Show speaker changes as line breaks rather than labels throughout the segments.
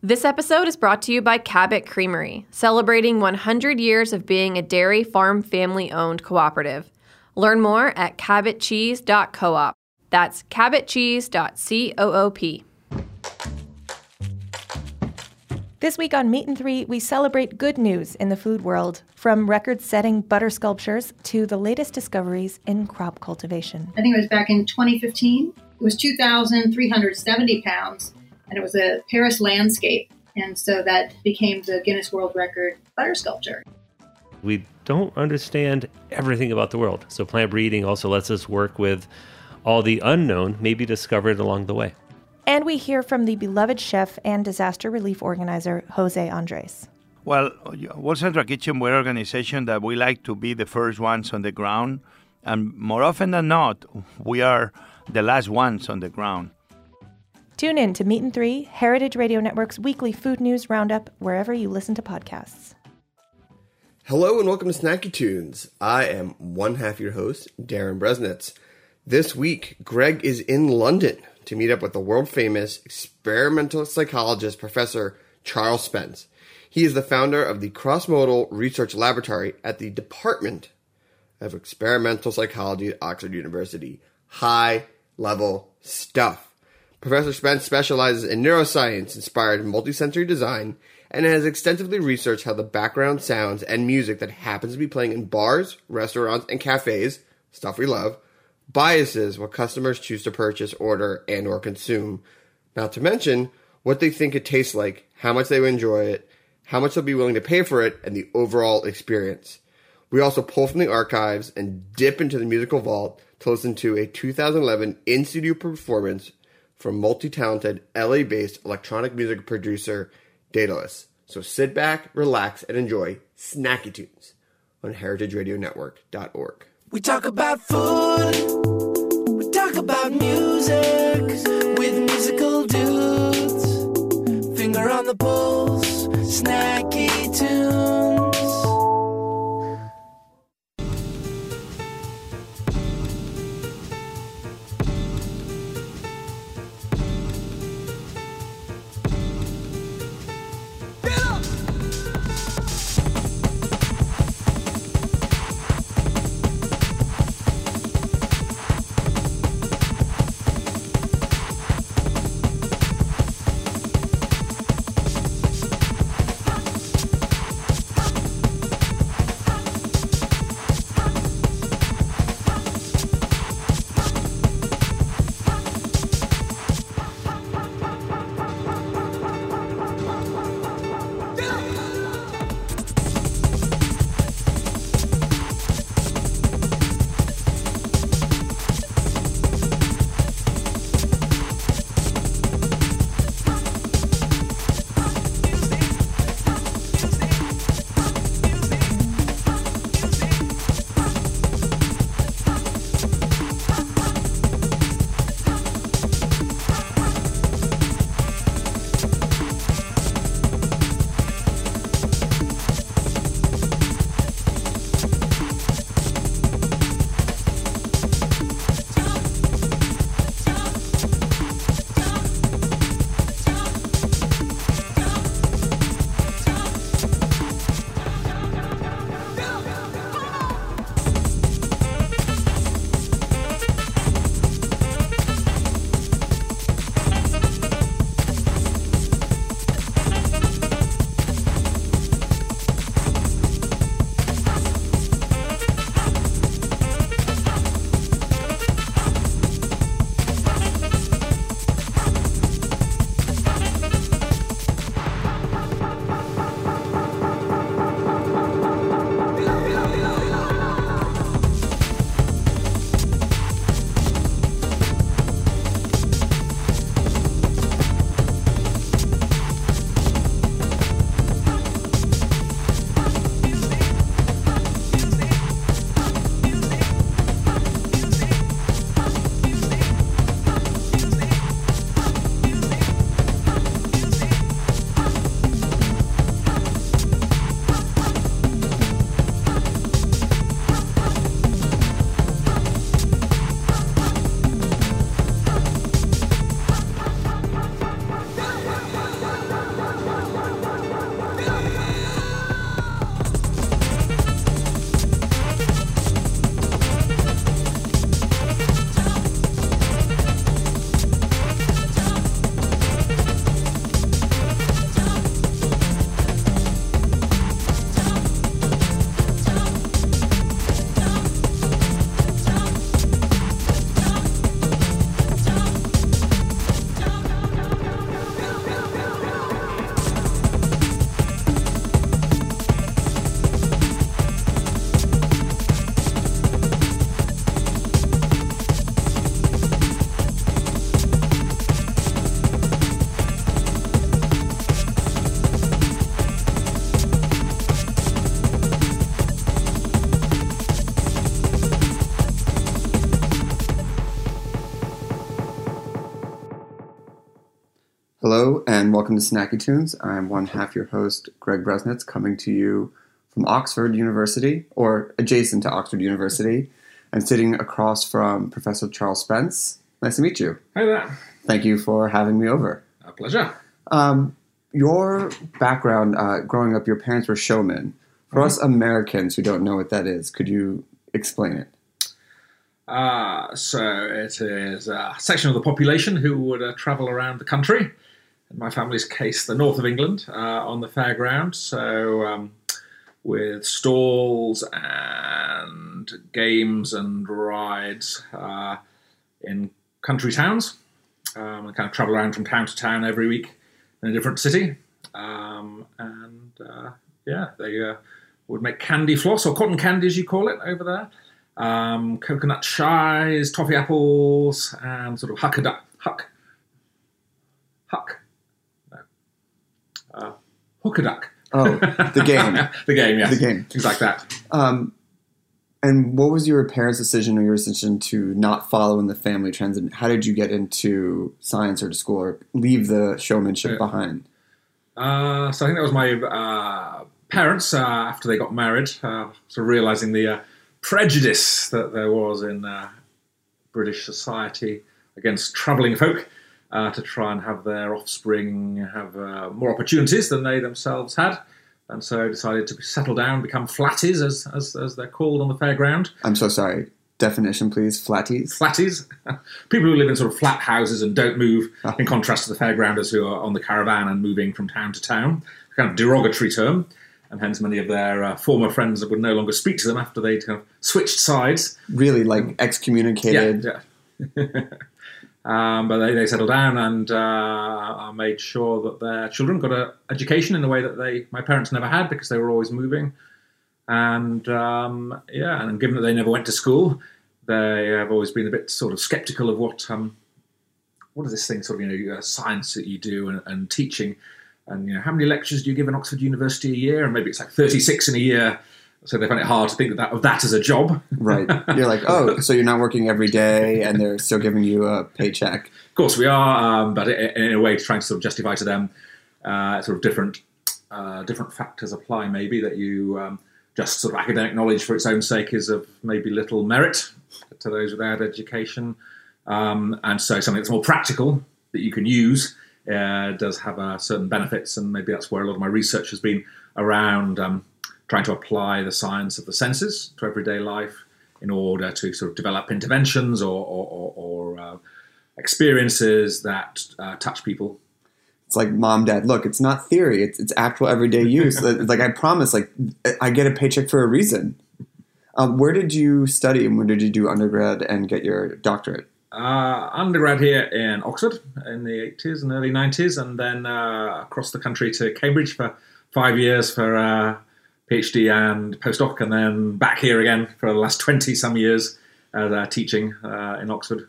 This episode is brought to you by Cabot Creamery, celebrating 100 years of being a dairy farm family owned cooperative. Learn more at cabotcheese.coop. That's cabotcheese.coop.
This week on Meat and Three, we celebrate good news in the food world, from record setting butter sculptures to the latest discoveries in crop cultivation.
I think it was back in 2015. It was 2,370 pounds, and it was a Paris landscape. And so that became the Guinness World Record butter sculpture.
We don't understand everything about the world. So plant breeding also lets us work with all the unknown, maybe discovered along the way.
And we hear from the beloved chef and disaster relief organizer, Jose Andres.
Well, World Central Kitchen, we're an organization that we like to be the first ones on the ground. And more often than not, we are the last ones on the ground.
Tune in to Meat and Three, Heritage Radio Network's weekly food news roundup, wherever you listen to podcasts.
Hello and welcome to Snacky Tunes. I am one half your host, Darin Bresnitz. This week, Greg is in London to meet up with the world famous experimental psychologist Professor Charles Spence. He is the founder of the Cross Modal Research Laboratory at the Department of Experimental Psychology at Oxford University. High level stuff. Professor Spence specializes in neuroscience inspired multisensory design and has extensively researched how the background sounds and music that happens to be playing in bars, restaurants, and cafes, stuff we love, biases what customers choose to purchase, order, and or consume. Not to mention what they think it tastes like, how much they enjoy it, how much they'll be willing to pay for it, and the overall experience. We also pull from the archives and dip into the musical vault to listen to a 2011 in-studio performance from multi-talented LA-based electronic music producer Daedalus. So sit back, relax, and enjoy Snacky Tunes on heritageradionetwork.org.
We talk about food. We talk about music with musical dudes. Finger on the pulse, snacky tunes.
Welcome to Snacky Tunes. I'm one half your host, Greg Bresnitz, coming to you from Oxford University, or adjacent to Oxford University, and sitting across from Professor Charles Spence. Nice to meet you.
Hi there.
Thank you for having me over.
A pleasure.
Um, your background, uh, growing up, your parents were showmen. For us Americans who don't know what that is, could you explain it?
Uh, so it is a section of the population who would uh, travel around the country. In my family's case, the north of England, uh, on the fairground. So um, with stalls and games and rides uh, in country towns. Um, and kind of travel around from town to town every week in a different city. Um, and uh, yeah, they uh, would make candy floss or cotton candy, as you call it over there. Um, coconut shies, toffee apples, and sort of huck huck, huck, hook a duck.
Oh, the game.
the game, yes,
The game.
things like that.
Um, and what was your parents' decision or your decision to not follow in the family trends? And how did you get into science or to school or leave the showmanship
Yeah.
behind?
Uh, so I think that was my uh, parents uh, after they got married, uh, sort of realizing the uh, prejudice that there was in uh, British society against travelling folk uh, to try and have their offspring have uh, more opportunities than they themselves had. And so decided to settle down, become flatties, as, as, as they're called on the fairground.
I'm so sorry. Definition, please. Flatties.
Flatties, people who live in sort of flat houses and don't move, in contrast to the fairgrounders who are on the caravan and moving from town to town. Kind of derogatory term, and hence many of their uh, former friends would no longer speak to them after they'd kind of switched sides.
Really, like excommunicated.
Yeah, yeah. um, but they, they settled down and uh, made sure that their children got an education in a way that they my parents never had because they were always moving. And um, yeah, and given that they never went to school, they have always been a bit sort of skeptical of what um, what is this thing sort of you know uh, science that you do and, and teaching, and you know how many lectures do you give in Oxford University a year? And maybe it's like thirty six in a year. So they find it hard to think of that of that as a job.
Right. You're like, oh, so you're not working every day and they're still giving you a paycheck.
Of course, we are, um, but in, a way, trying to sort of justify to them uh, sort of different uh, different factors apply. Maybe that you um, just sort of academic knowledge for its own sake is of maybe little merit to those without education, um, and so something that's more practical that you can use uh, does have uh, certain benefits, and maybe that's where a lot of my research has been around um, trying to apply the science of the senses to everyday life in order to sort of develop interventions or, or, or, or uh, experiences that uh, touch people.
It's like, mom, dad, look, it's not theory. It's, it's actual everyday use. like, I promise, like, I get a paycheck for a reason. Um, where did you study and where did you do undergrad and get your doctorate?
Uh, undergrad here in Oxford in the 80s and early 90s, and then uh, across the country to Cambridge for five years for uh, PhD and postdoc, and then back here again for the last 20 some years as uh, teaching uh, in Oxford.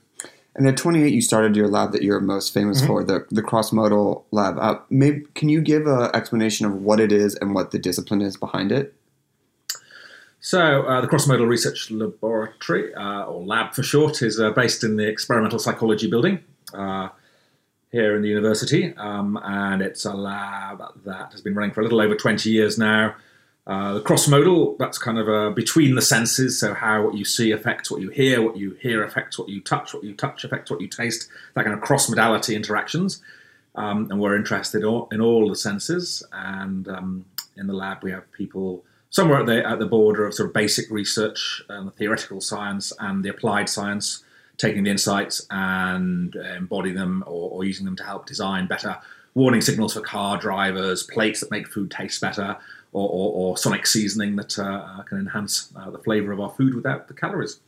And at 28, you started your lab that you're most famous for, the, the cross modal lab. Uh, maybe, can you give an explanation of what it is and what the discipline is behind it?
So, uh, the Cross Modal Research Laboratory, uh, or lab for short, is uh, based in the Experimental Psychology Building uh, here in the university. Um, and it's a lab that has been running for a little over 20 years now. Uh, the cross modal, that's kind of uh, between the senses, so how what you see affects what you hear, what you hear affects what you touch, what you touch affects what you taste, that kind of cross modality interactions. Um, and we're interested all, in all the senses. And um, in the lab, we have people somewhere at the at the border of sort of basic research and the theoretical science and the applied science, taking the insights and uh, embody them or, or using them to help design better warning signals for car drivers, plates that make food taste better, or, or, or sonic seasoning that uh, can enhance uh, the flavor of our food without the calories.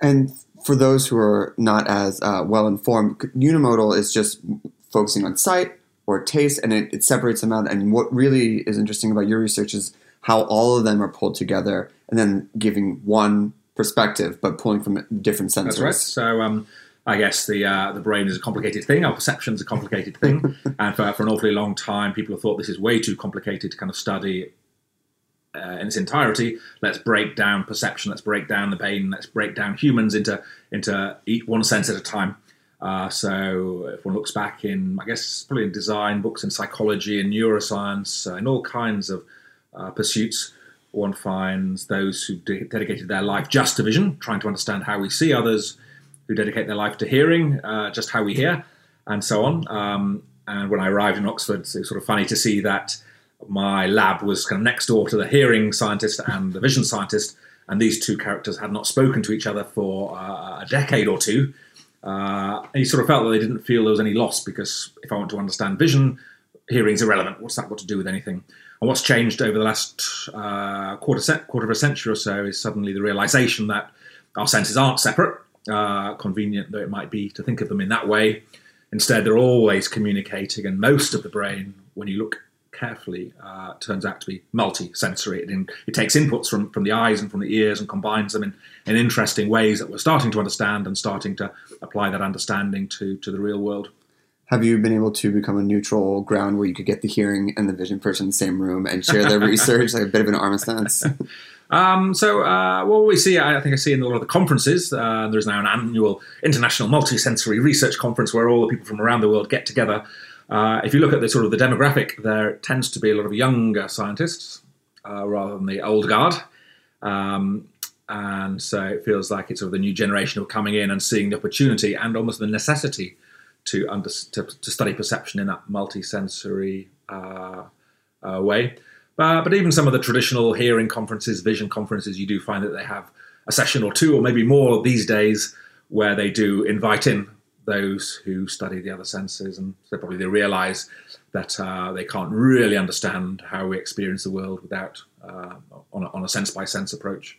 And for those who are not as uh, well informed, unimodal is just focusing on sight or taste, and it, it separates them out. And what really is interesting about your research is how all of them are pulled together and then giving one perspective, but pulling from different sensors.
That's right. So um, I guess the uh, the brain is a complicated thing. Our perception's a complicated thing, and for, for an awfully long time, people have thought this is way too complicated to kind of study uh, in its entirety. Let's break down perception. Let's break down the pain. Let's break down humans into into each one sense at a time. Uh, so if one looks back in, I guess, probably in design books in psychology and neuroscience, uh, in all kinds of uh, pursuits, one finds those who de- dedicated their life just to vision, trying to understand how we see others, who dedicate their life to hearing, uh, just how we hear, and so on. Um, and when I arrived in Oxford, it was sort of funny to see that my lab was kind of next door to the hearing scientist and the vision scientist, and these two characters had not spoken to each other for uh, a decade or two. Uh, and he sort of felt that they didn't feel there was any loss because if I want to understand vision, hearing is irrelevant. What's that got to do with anything? And what's changed over the last uh, quarter, quarter of a century or so is suddenly the realization that our senses aren't separate, uh, convenient though it might be to think of them in that way. Instead, they're always communicating, and most of the brain, when you look carefully, uh, turns out to be multi-sensory. It, in, it takes inputs from, from the eyes and from the ears and combines them in, in interesting ways that we're starting to understand and starting to apply that understanding to, to the real world.
Have you been able to become a neutral ground where you could get the hearing and the vision person in the same room and share their research, like a bit of an armistice?
Um, so, uh, what we see, I think I see in a lot of the conferences, uh, there's now an annual international multisensory research conference where all the people from around the world get together. Uh, if you look at the sort of the demographic, there tends to be a lot of younger scientists uh, rather than the old guard. Um, and so it feels like it's sort of the new generation who are coming in and seeing the opportunity and almost the necessity to, under, to, to study perception in that multi-sensory uh, uh, way. Uh, but even some of the traditional hearing conferences, vision conferences, you do find that they have a session or two, or maybe more these days, where they do invite in those who study the other senses, and so probably they realise that uh, they can't really understand how we experience the world without uh, on a, on a sense by sense approach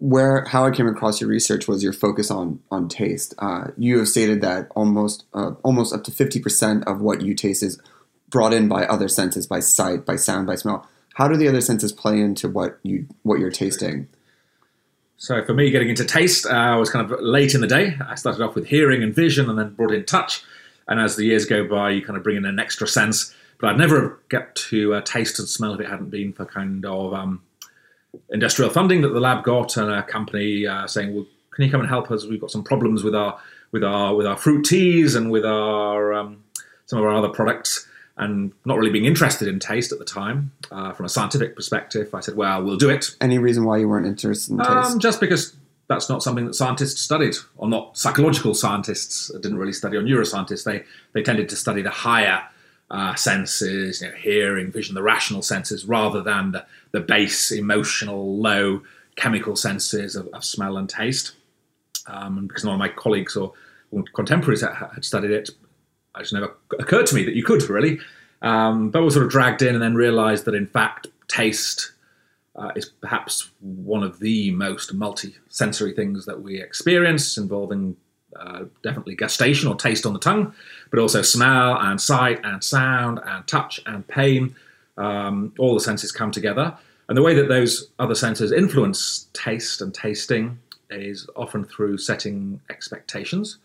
where how I came across your research was your focus on on taste. Uh, you have stated that almost uh, almost up to fifty percent of what you taste is brought in by other senses, by sight, by sound, by smell. How do the other senses play into what you what you're tasting?
So for me, getting into taste uh, was kind of late in the day. I started off with hearing and vision, and then brought in touch. And as the years go by, you kind of bring in an extra sense. But I'd never get to uh, taste and smell if it hadn't been for kind of um, industrial funding that the lab got and a company uh, saying, "Well, can you come and help us? We've got some problems with our with our with our fruit teas and with our um, some of our other products." And not really being interested in taste at the time, uh, from a scientific perspective, I said, "Well, we'll do it."
Any reason why you weren't interested in taste?
Um, just because that's not something that scientists studied, or not psychological scientists didn't really study, or neuroscientists. They they tended to study the higher uh, senses, you know, hearing, vision, the rational senses, rather than the, the base, emotional, low chemical senses of, of smell and taste. Um, and because none of my colleagues or, or contemporaries had, studied it, it just never occurred to me that you could really. Um, but was sort of dragged in and then realised that in fact taste uh, is perhaps one of the most multi-sensory things that we experience, involving uh, definitely gustation or taste on the tongue, but also smell and sight and sound and touch and pain. Um, all the senses come together. And the way that those other senses influence taste and tasting is often through setting expectations.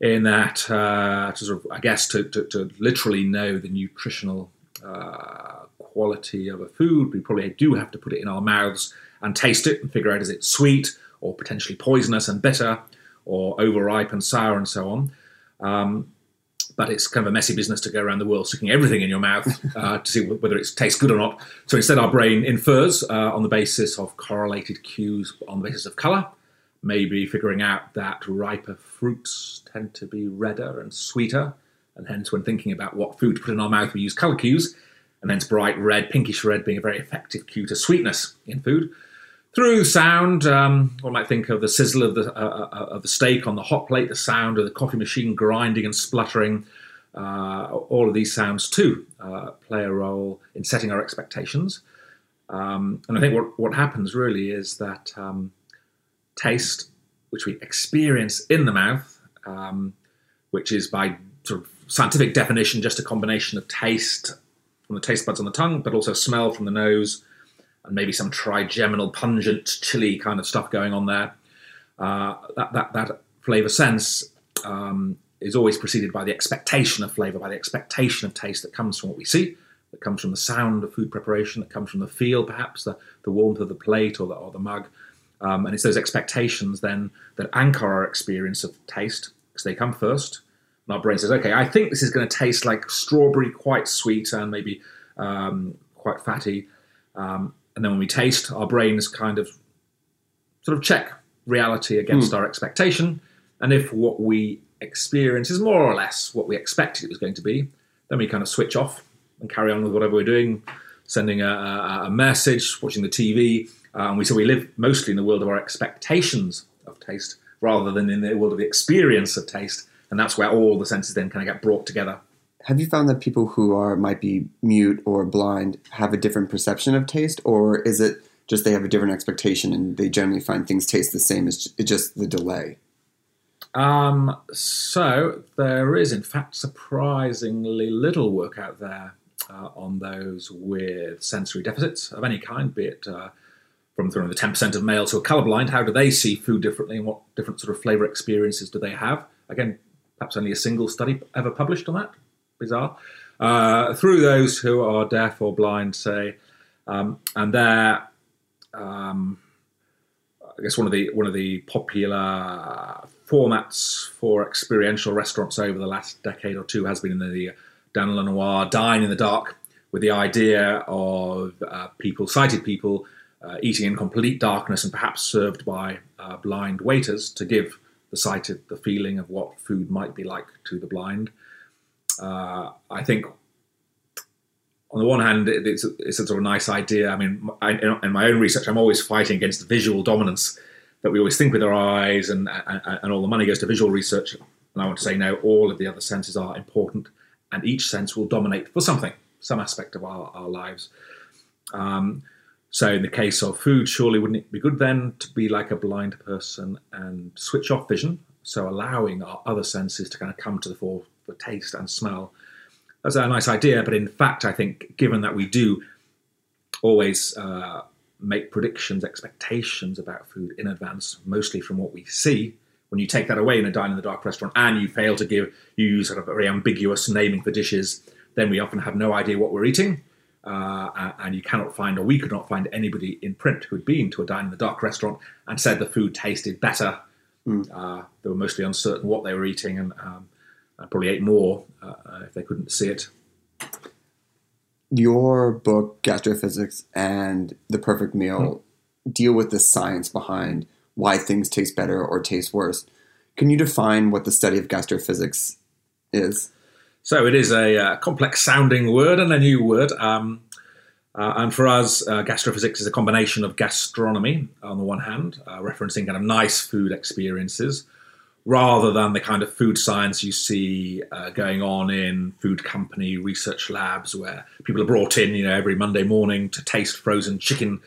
In that, uh, to sort of, I guess, to, to, to, literally know the nutritional uh, quality of a food, we probably do have to put it in our mouths and taste it and figure out is it sweet or potentially poisonous and bitter or overripe and sour and so on. Um, but it's kind of a messy business to go around the world sticking everything in your mouth uh, to see whether it tastes good or not. So instead, our brain infers uh, on the basis of correlated cues, on the basis of colour, maybe figuring out that riper fruits tend to be redder and sweeter, and hence, when thinking about what food to put in our mouth, we use colour cues, and hence bright red, pinkish red being a very effective cue to sweetness in food. Through sound, um, one might think of the sizzle of the, uh, uh, of the steak on the hot plate, the sound of the coffee machine grinding and spluttering. Uh, all of these sounds, too, uh, play a role in setting our expectations. Um, and I think what, what happens really is that um, taste, which we experience in the mouth, um, which is by sort of scientific definition just a combination of taste from the taste buds on the tongue, but also smell from the nose and maybe some trigeminal pungent chili kind of stuff going on there. Uh, that, that, that flavor sense um, is always preceded by the expectation of flavor, by the expectation of taste that comes from what we see, that comes from the sound of food preparation, that comes from the feel, perhaps, the, the warmth of the plate or the, or the mug. Um, and it's those expectations then that anchor our experience of taste. because they come first. And our brain says, okay, I think this is going to taste like strawberry, quite sweet and maybe um, quite fatty. Um, and then when we taste, our brains kind of sort of check reality against our expectation. And if what we experience is more or less what we expected it was going to be, then we kind of switch off and carry on with whatever we're doing, sending a, a, a message, watching the TV. And we so we live mostly in the world of our expectations of taste rather than in the world of the experience of taste. And that's where all the senses then kind of get brought together.
Have you found that people who are might be mute or blind have a different perception of taste, or is it just they have a different expectation and they generally find things taste the same? It's just the delay.
Um, so there is, in fact, surprisingly little work out there uh, on those with sensory deficits of any kind, be it uh, from the ten percent of males who are colorblind, How do they see food differently, and what different sort of flavour experiences do they have? Again, perhaps only a single study ever published on that. Bizarre. Uh, through those who are deaf or blind, say, um, and they're um, I guess one of the one of the popular formats for experiential restaurants over the last decade or two has been in the Dans le Noir Dine in the Dark, with the idea of uh, people, sighted people, uh, eating in complete darkness and perhaps served by uh, blind waiters to give the sighted the feeling of what food might be like to the blind. Uh, I think on the one hand, it- it's, it's a sort of nice idea. I mean, I, in my own research, I'm always fighting against visual dominance that we always think with our eyes, and, and, and all the money goes to visual research. And I want to say, no, all of the other senses are important, and each sense will dominate for something, some aspect of our, our lives. Um, so, in the case of food, surely wouldn't it be good then to be like a blind person and switch off vision? So, allowing our other senses to kind of come to the fore for taste and smell. That's a nice idea, but in fact, I think given that we do always uh, make predictions, expectations about food in advance, mostly from what we see. When you take that away in a dine in the dark restaurant and you fail to give, you use sort of very ambiguous naming for dishes, then we often have no idea what we're eating. Uh, and you cannot find, or we could not find anybody in print who had been to a dine in the dark restaurant and said the food tasted better. Uh, they were mostly uncertain what they were eating and, um, and probably ate more uh, uh, if they couldn't see it.
Your book, Gastrophysics and The Perfect Meal, deal with the science behind why things taste better or taste worse. Can you define what the study of gastrophysics is?
So it is a uh, complex sounding word and a new word. Um, uh, and for us, uh, gastrophysics is a combination of gastronomy on the one hand, uh, referencing kind of nice food experiences, rather than the kind of food science you see uh, going on in food company research labs where people are brought in, you know, every Monday morning to taste frozen chicken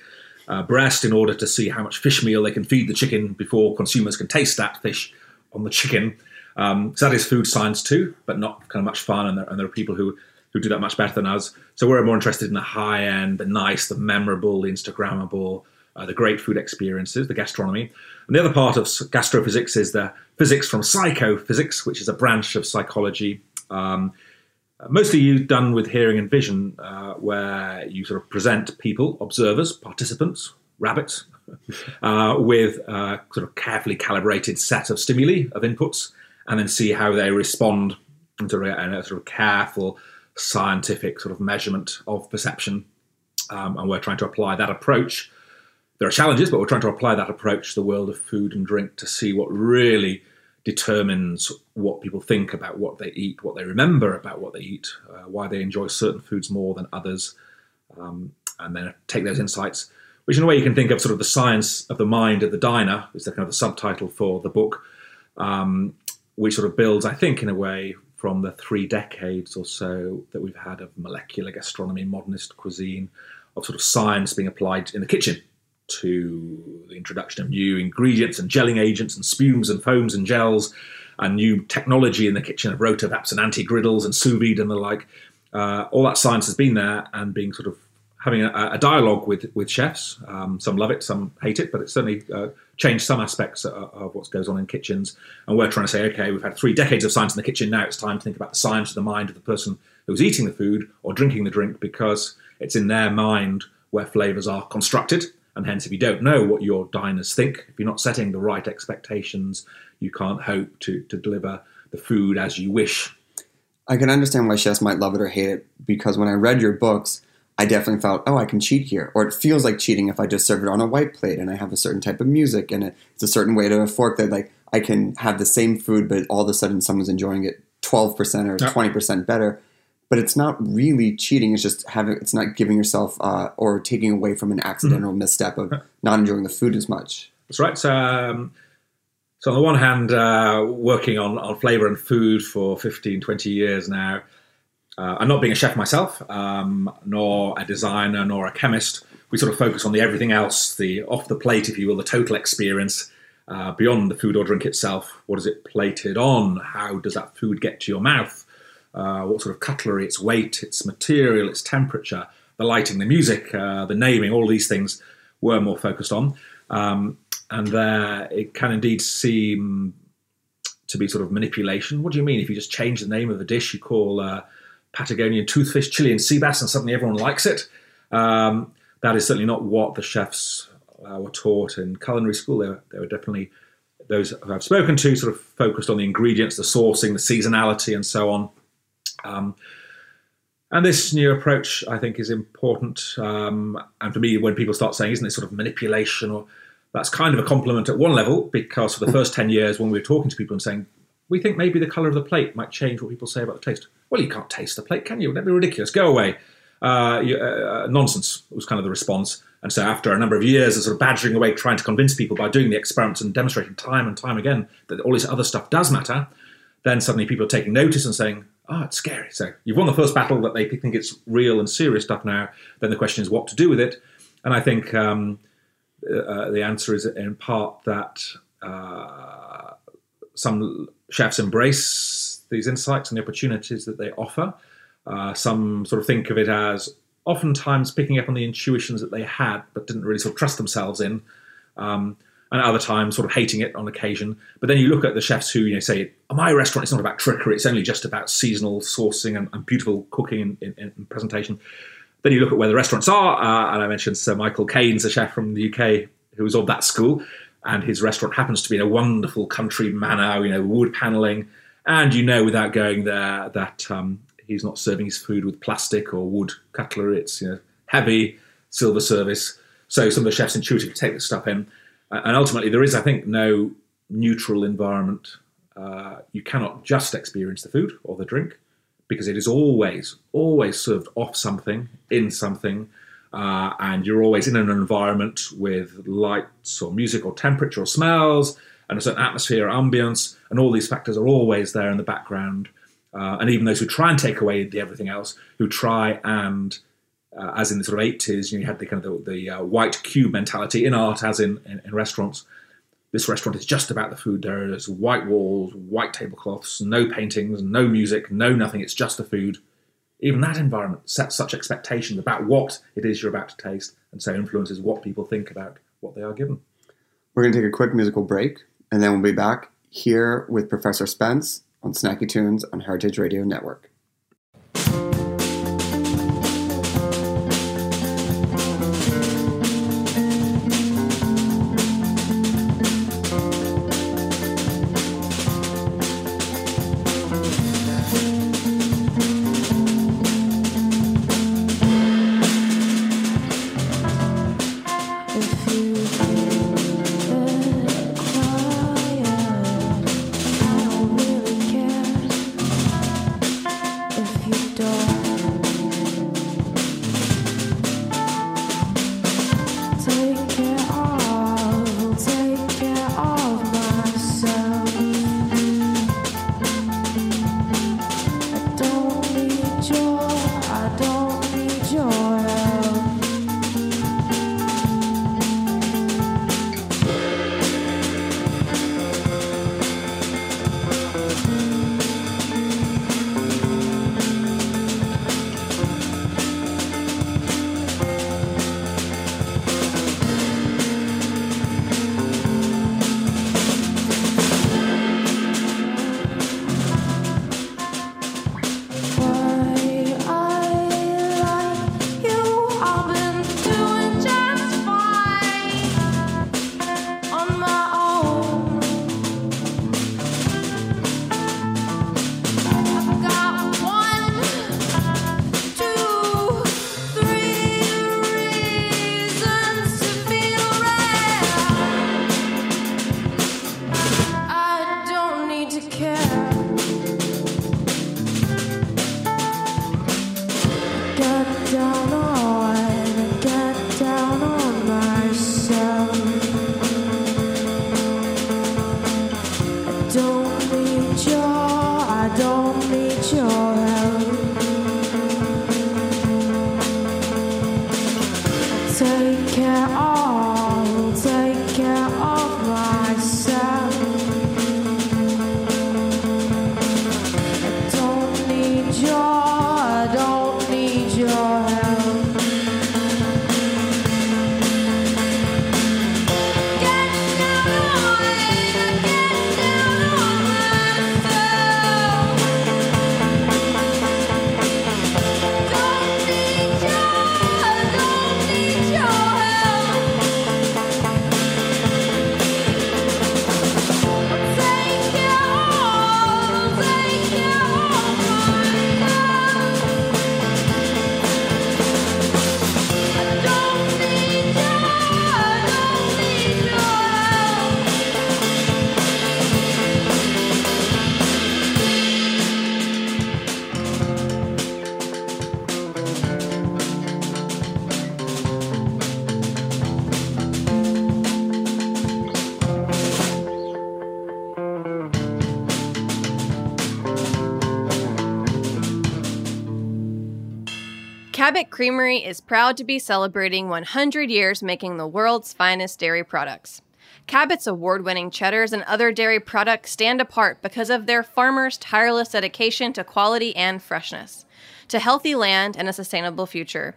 uh, breast in order to see how much fish meal they can feed the chicken before consumers can taste that fish on the chicken. Um, so that is food science too, but not kind of much fun. And there, and there are people who who do that much better than us. So we're more interested in the high end, the nice, the memorable, the Instagrammable, uh, the great food experiences, the gastronomy. And the other part of gastrophysics is the physics from psychophysics, which is a branch of psychology. Um, mostly done with hearing and vision, uh, where you sort of present people, observers, participants, rabbits, uh, with a sort of carefully calibrated set of stimuli of inputs, and then see how they respond to a sort of careful scientific sort of measurement of perception. Um, and we're trying to apply that approach. There are challenges, but we're trying to apply that approach to the world of food and drink to see what really determines what people think about what they eat, what they remember about what they eat, uh, why they enjoy certain foods more than others, um, and then take those insights, which in a way you can think of sort of the science of the mind of the diner, is the kind of the subtitle for the book, um, which sort of builds, I think, in a way, from the three decades or so that we've had of molecular gastronomy, modernist cuisine, of sort of science being applied in the kitchen to the introduction of new ingredients and gelling agents and spumes and foams and gels and new technology in the kitchen of rotovaps and anti-griddles and sous vide and the like. Uh, all that science has been there and being sort of having a, a dialogue with with chefs. Um, some love it, some hate it, but it's certainly uh, changed some aspects of, what goes on in kitchens. And we're trying to say, okay, we've had three decades of science in the kitchen. Now it's time to think about the science of the mind of the person who's eating the food or drinking the drink, because it's in their mind where flavors are constructed And hence, if you don't know what your diners think, if you're not setting the right expectations, you can't hope to, to deliver the food as you wish.
I can understand why chefs might love it or hate it because when I read your books, I definitely felt, oh, I can cheat here. Or it feels like cheating if I just serve it on a white plate and I have a certain type of music and it's a certain way to a fork that like I can have the same food, but all of a sudden someone's enjoying it 12% or 20% better. But it's not really cheating. It's just having, it's not giving yourself uh, or taking away from an accidental
Mm-hmm.
misstep of not enjoying the food as much.
That's right. So, um, so on the one hand, uh, working on, on flavor and food for 15, 20 years now, uh, I'm not being a chef myself, um, nor a designer, nor a chemist. We sort of focus on the everything else, the off the plate, if you will, the total experience uh, beyond the food or drink itself. What is it plated on? How does that food get to your mouth? Uh, what sort of cutlery, its weight, its material, its temperature, the lighting, the music, uh, the naming, all these things were more focused on. Um, and there it can indeed seem to be sort of manipulation. What do you mean if you just change the name of a dish you call uh, Patagonian toothfish, Chilean sea bass, and suddenly everyone likes it? Um, that is certainly not what the chefs uh, were taught in culinary school. They were, they were definitely those I've spoken to sort of focused on the ingredients, the sourcing, the seasonality, and so on. Um, and this new approach, I think, is important. Um, and for me, when people start saying, "Isn't this sort of manipulation?" or that's kind of a compliment at one level, because for the first ten years, when we were talking to people and saying, "We think maybe the colour of the plate might change what people say about the taste," well, you can't taste the plate, can you? That'd be ridiculous. Go away. Uh, you, uh, nonsense was kind of the response. And so, after a number of years of sort of badgering away, trying to convince people by doing the experiments and demonstrating time and time again that all this other stuff does matter, then suddenly people are taking notice and saying, "Oh, it's scary." So you've won the first battle that they think it's real and serious stuff. Now, then the question is what to do with it. And I think um, uh, the answer is in part that uh, some chefs embrace these insights and the opportunities that they offer. Uh, some sort of think of it as oftentimes picking up on the intuitions that they had, but didn't really sort of trust themselves in. Um, and other times, sort of hating it on occasion. But then you look at the chefs who you know say, "My restaurant is not about trickery; it's only just about seasonal sourcing and, and beautiful cooking and, and, presentation." Then you look at where the restaurants are, uh, and I mentioned Sir Michael Caines, a chef from the UK who was of that school, and his restaurant happens to be in a wonderful country manor, you know, wood paneling, and you know without going there that um, he's not serving his food with plastic or wood cutlery; it's you know heavy silver service. So some of the chefs intuitively take this stuff in, uh, and ultimately there is, I think, no neutral environment. Uh, you cannot just experience the food or the drink because it is always, always served off something, in something, uh, and you're always in an environment with lights or music or temperature or smells and a certain atmosphere, ambience, and all these factors are always there in the background. Uh, and even those who try and take away the everything else, who try and, uh, as in the sort of 80s, you, know, you had the kind of the, the uh, white cube mentality in art, as in, in, in restaurants. This restaurant is just about the food. There's white walls, white tablecloths, no paintings, no music, no nothing. It's just the food. Even that environment sets such expectations about what it is you're about to taste, and so influences what people think about what they are given.
We're going to take a quick musical break, and then we'll be back here with Professor Spence on Snacky Tunes on Heritage Radio Network.
Cabot Creamery is proud to be celebrating 100 years making the world's finest dairy products. Cabot's award winning cheddars and other dairy products stand apart because of their farmers' tireless dedication to quality and freshness, to healthy land and a sustainable future.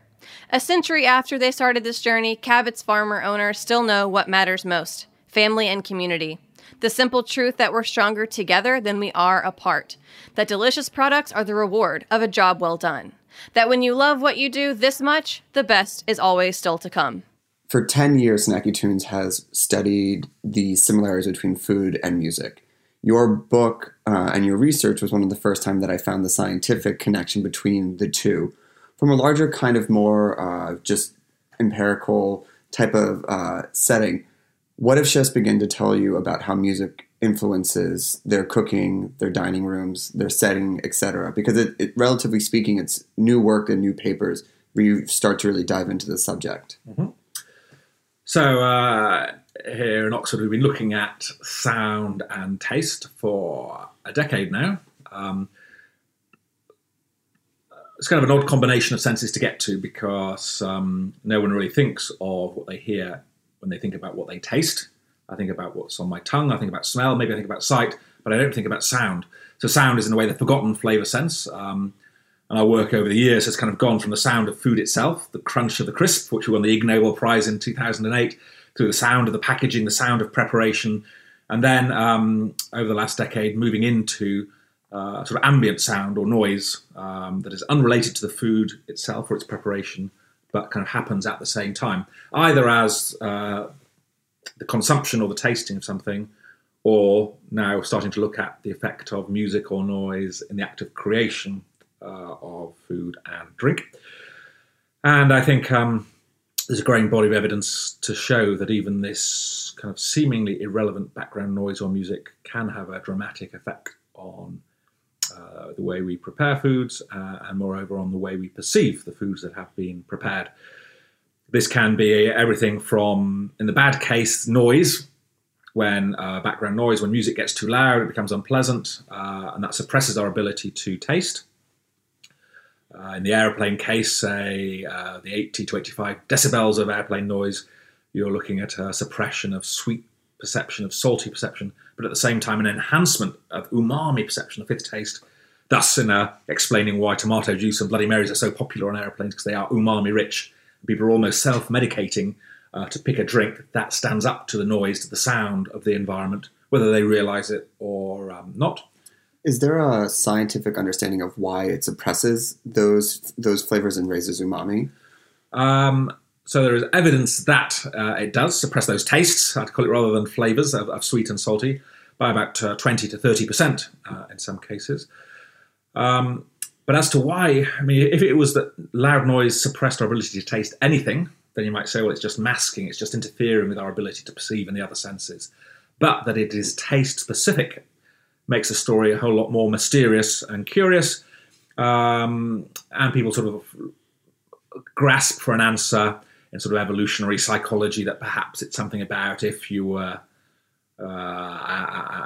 A century after they started this journey, Cabot's farmer owners still know what matters most family and community. The simple truth that we're stronger together than we are apart. That delicious products are the reward of a job well done. That when you love what you do this much, the best is always still to come.
For 10 years, Snacky Tunes has studied the similarities between food and music. Your book uh, and your research was one of the first time that I found the scientific connection between the two. From a larger kind of more uh, just empirical type of uh, setting, what if chefs begin to tell you about how music influences their cooking, their dining rooms, their setting, etc.? Because it, it, relatively speaking, it's new work and new papers where you start to really dive into the subject.
So uh, here in Oxford, we've been looking at sound and taste for a decade now. Um, it's kind of an odd combination of senses to get to because um, no one really thinks of what they hear when they think about what they taste. I think about what's on my tongue. I think about smell. Maybe I think about sight, but I don't think about sound. So sound is in a way the forgotten flavour sense. Um, and our work over the years has kind of gone from the sound of food itself, the crunch of the crisp, which won the Ig Nobel Prize in 2008, through the sound of the packaging, the sound of preparation, and then um, over the last decade, moving into uh, sort of ambient sound or noise um, that is unrelated to the food itself or its preparation, but kind of happens at the same time, either as uh, the consumption or the tasting of something, or now starting to look at the effect of music or noise in the act of creation uh, of food and drink. And I think um, there's a growing body of evidence to show that even this kind of seemingly irrelevant background noise or music can have a dramatic effect on uh, the way we prepare foods uh, and, moreover, on the way we perceive the foods that have been prepared. This can be everything from, in the bad case, noise, when uh, background noise, when music gets too loud, it becomes unpleasant, uh, and that suppresses our ability to taste. Uh, in the airplane case, say uh, the 80 to 85 decibels of airplane noise, you're looking at a suppression of sweet perception, of salty perception, but at the same time, an enhancement of umami perception, of fifth taste. Thus, in uh, explaining why tomato juice and Bloody Marys are so popular on airplanes, because they are umami rich. People are almost self medicating uh, to pick a drink that stands up to the noise, to the sound of the environment, whether they realize it or um, not.
Is there a scientific understanding of why it suppresses those those flavors and raises umami?
Um, so there is evidence that uh, it does suppress those tastes. I'd call it rather than flavors of, of sweet and salty by about uh, twenty to thirty percent uh, in some cases. Um, but as to why, I mean, if it was that loud noise suppressed our ability to taste anything, then you might say, well, it's just masking, it's just interfering with our ability to perceive in the other senses. But that it is taste specific makes the story a whole lot more mysterious and curious. Um, and people sort of grasp for an answer in sort of evolutionary psychology that perhaps it's something about if you were uh,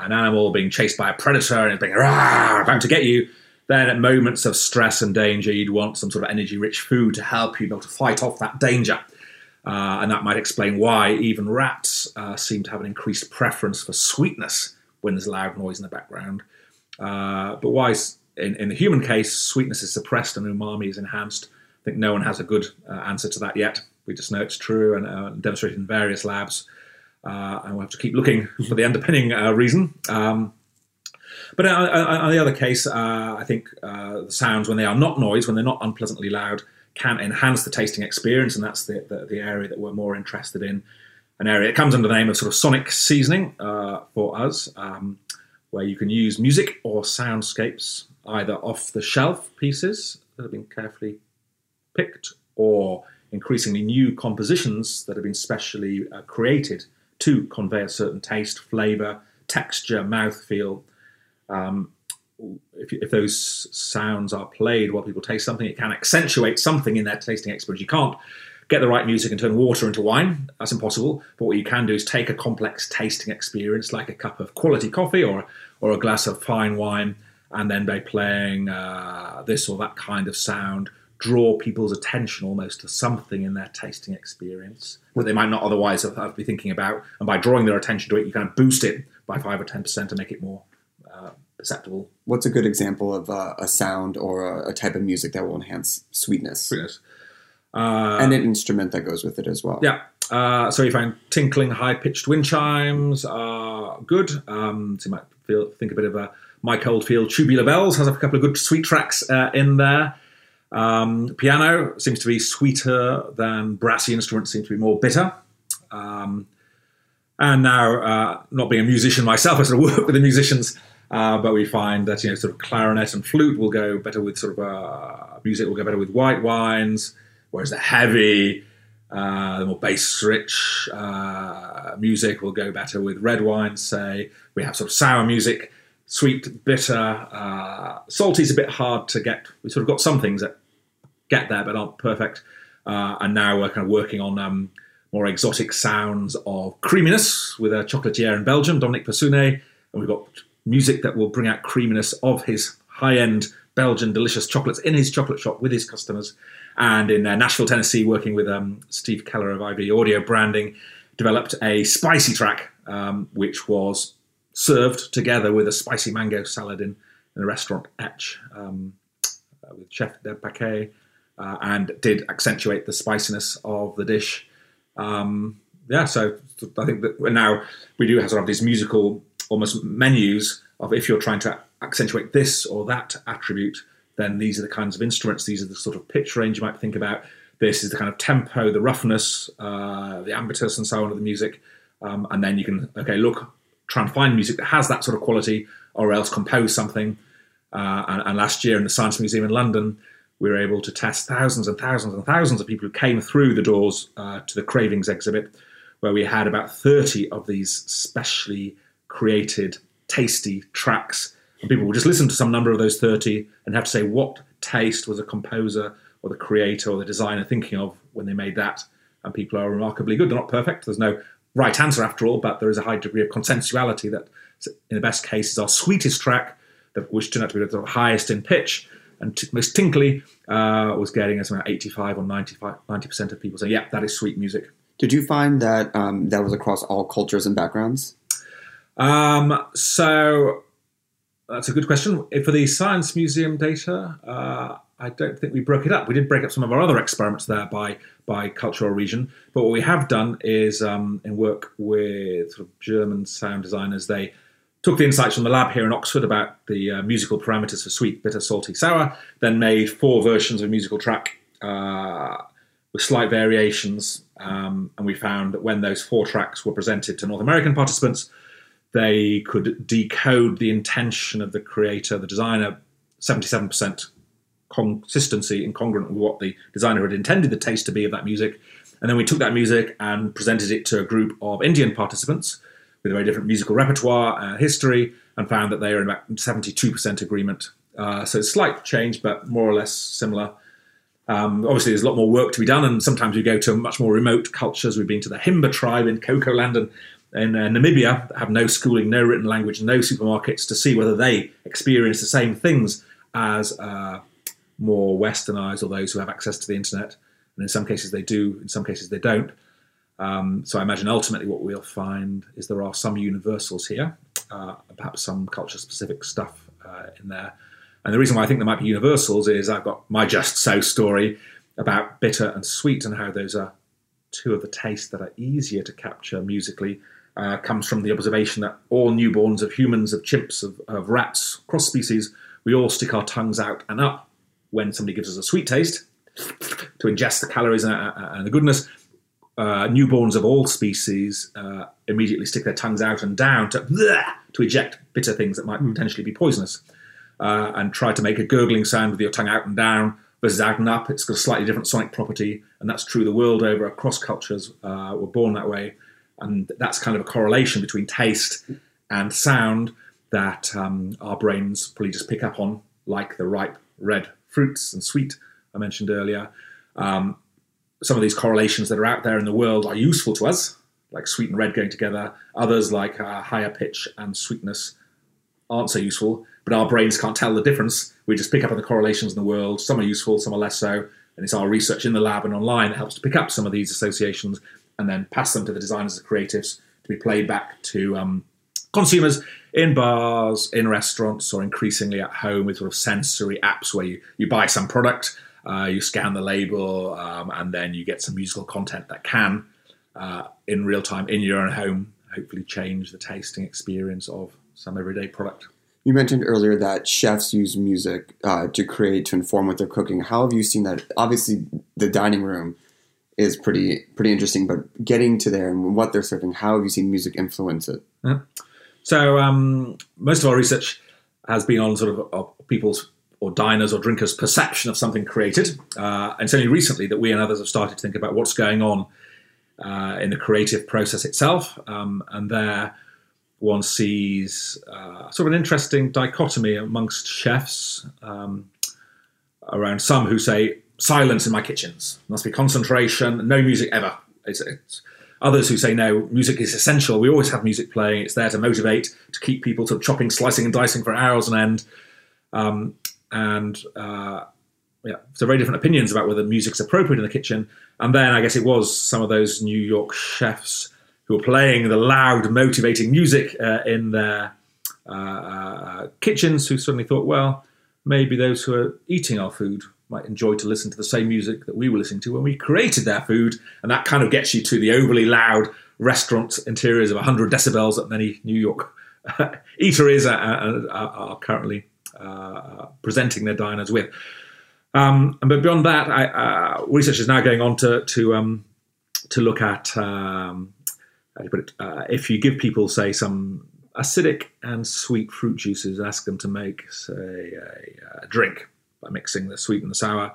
an animal being chased by a predator and it's being about to get you, then at moments of stress and danger, you'd want some sort of energy rich food to help you be able to fight off that danger. Uh, and that might explain why even rats uh, seem to have an increased preference for sweetness when there's loud noise in the background. Uh, but why, in, in the human case, sweetness is suppressed and umami is enhanced? I think no one has a good uh, answer to that yet. We just know it's true and uh, demonstrated in various labs. Uh, and we'll have to keep looking for the underpinning uh, reason. Um, but uh, uh, on the other case, uh, I think uh, the sounds, when they are not noise, when they're not unpleasantly loud, can enhance the tasting experience, and that's the, the, the area that we're more interested in. An area that comes under the name of sort of sonic seasoning uh, for us, um, where you can use music or soundscapes either off the shelf pieces that have been carefully picked or increasingly new compositions that have been specially uh, created to convey a certain taste, flavour, texture, mouthfeel. Um, if, if those sounds are played while people taste something, it can accentuate something in their tasting experience. You can't get the right music and turn water into wine. That's impossible. But what you can do is take a complex tasting experience, like a cup of quality coffee or or a glass of fine wine, and then by playing uh, this or that kind of sound, draw people's attention almost to something in their tasting experience that they might not otherwise have, have be thinking about. And by drawing their attention to it, you kind of boost it by five or ten percent to make it more perceptible.
What's a good example of uh, a sound or a, a type of music that will enhance sweetness?
Sweetness. Uh,
and an instrument that goes with it as well.
Yeah. Uh, so you find tinkling, high-pitched wind chimes are good. Um, so you might feel, think a bit of a Mike Oldfield, Tubular Bells has a couple of good sweet tracks uh, in there. Um, piano seems to be sweeter than brassy instruments seem to be more bitter. Um, and now, uh, not being a musician myself, I sort of work with the musicians, uh, but we find that you know, sort of clarinet and flute will go better with sort of uh, music will go better with white wines, whereas the heavy, uh, the more bass-rich uh, music will go better with red wines. Say we have sort of sour music, sweet, bitter, uh, salty is a bit hard to get. We sort of got some things that get there but aren't perfect, and now we're kind of working on. Um, more exotic sounds of creaminess with a chocolatier in Belgium, Dominique Persoone, and we've got music that will bring out creaminess of his high-end Belgian delicious chocolates in his chocolate shop with his customers. And in uh, Nashville, Tennessee, working with um, Steve Keller of iV Audio Branding, developed a spicy track um, which was served together with a spicy mango salad in, in a restaurant Etch um, uh, with Chef Deb Paquette, uh, and did accentuate the spiciness of the dish. Um, yeah, so I think that now we do have sort of these musical almost menus of if you're trying to accentuate this or that attribute, then these are the kinds of instruments, these are the sort of pitch range you might think about. This is the kind of tempo, the roughness, uh, the ambitus, and so on of the music. Um, and then you can, okay, look, try and find music that has that sort of quality, or else compose something. Uh, and, and last year in the Science Museum in London, we were able to test thousands and thousands and thousands of people who came through the doors uh, to the Cravings exhibit, where we had about 30 of these specially created, tasty tracks. And people will just listen to some number of those 30 and have to say what taste was a composer or the creator or the designer thinking of when they made that. And people are remarkably good. They're not perfect. There's no right answer after all, but there is a high degree of consensuality that, in the best case, is our sweetest track, which turned out to be the highest in pitch and t- most tinkly uh, was getting us around 85 or 95, 90% of people saying, yeah, that is sweet music.
Did you find that um, that was across all cultures and backgrounds?
Um, so that's a good question. For the Science Museum data, uh, I don't think we broke it up. We did break up some of our other experiments there by by cultural region. But what we have done is um, in work with sort of German sound designers, they took the insights from the lab here in Oxford about the uh, musical parameters for sweet, bitter, salty, sour, then made four versions of a musical track uh, with slight variations. Um, and we found that when those four tracks were presented to North American participants, they could decode the intention of the creator, the designer, 77% consistency and congruent with what the designer had intended the taste to be of that music. And then we took that music and presented it to a group of Indian participants with a very different musical repertoire and history, and found that they are in about 72% agreement. Uh, so it's slight change, but more or less similar. Um, obviously, there's a lot more work to be done, and sometimes we go to much more remote cultures. We've been to the Himba tribe in Kaokoland and in uh, Namibia have no schooling, no written language, no supermarkets to see whether they experience the same things as uh, more westernized or those who have access to the internet. And in some cases they do, in some cases they don't. Um, so I imagine ultimately what we'll find is there are some universals here, uh, perhaps some culture specific stuff uh, in there. And the reason why I think there might be universals is I've got my Just So story about bitter and sweet and how those are two of the tastes that are easier to capture musically. Uh, comes from the observation that all newborns of humans, of chimps, of, of rats, cross species, we all stick our tongues out and up when somebody gives us a sweet taste to ingest the calories and, and the goodness. Uh, newborns of all species uh, immediately stick their tongues out and down to to eject bitter things that might potentially be poisonous, uh, and try to make a gurgling sound with your tongue out and down versus out and up. It's got a slightly different sonic property, and that's true the world over. Across cultures, uh, we're born that way, and that's kind of a correlation between taste and sound that um, our brains probably just pick up on, like the ripe red fruits and sweet I mentioned earlier. Um, some of these correlations that are out there in the world are useful to us, like sweet and red going together. Others, like uh, higher pitch and sweetness, aren't so useful, but our brains can't tell the difference. We just pick up on the correlations in the world. Some are useful, some are less so. And it's our research in the lab and online that helps to pick up some of these associations and then pass them to the designers and creatives to be played back to um, consumers in bars, in restaurants, or increasingly at home with sort of sensory apps where you, you buy some product, uh, you scan the label, um, and then you get some musical content that can, uh, in real time, in your own home, hopefully change the tasting experience of some everyday product.
You mentioned earlier that chefs use music uh, to create, to inform what they're cooking. How have you seen that? Obviously, the dining room is pretty pretty interesting, but getting to there and what they're serving, how have you seen music influence it?
Yeah. So um, most of our research has been on sort of uh, people's or diners or drinkers' perception of something created, uh, and it's only recently that we and others have started to think about what's going on uh, in the creative process itself, um, and there one sees uh, sort of an interesting dichotomy amongst chefs um, around some who say silence in my kitchens must be concentration, no music ever. It's, it's, others who say no, music is essential. We always have music playing. It's there to motivate, to keep people sort of chopping, slicing, and dicing for hours on end. Um, and uh, yeah, so very different opinions about whether music's appropriate in the kitchen. And then I guess it was some of those New York chefs who were playing the loud, motivating music uh, in their uh, uh, kitchens who suddenly thought, well, maybe those who are eating our food might enjoy to listen to the same music that we were listening to when we created their food. And that kind of gets you to the overly loud restaurant interiors of 100 decibels that many New York eateries are, are, are currently uh, presenting their diners with. Um, but beyond that, I, uh, research is now going on to to um, to look at um, it, uh, if you give people, say, some acidic and sweet fruit juices, ask them to make, say, a, a drink by mixing the sweet and the sour.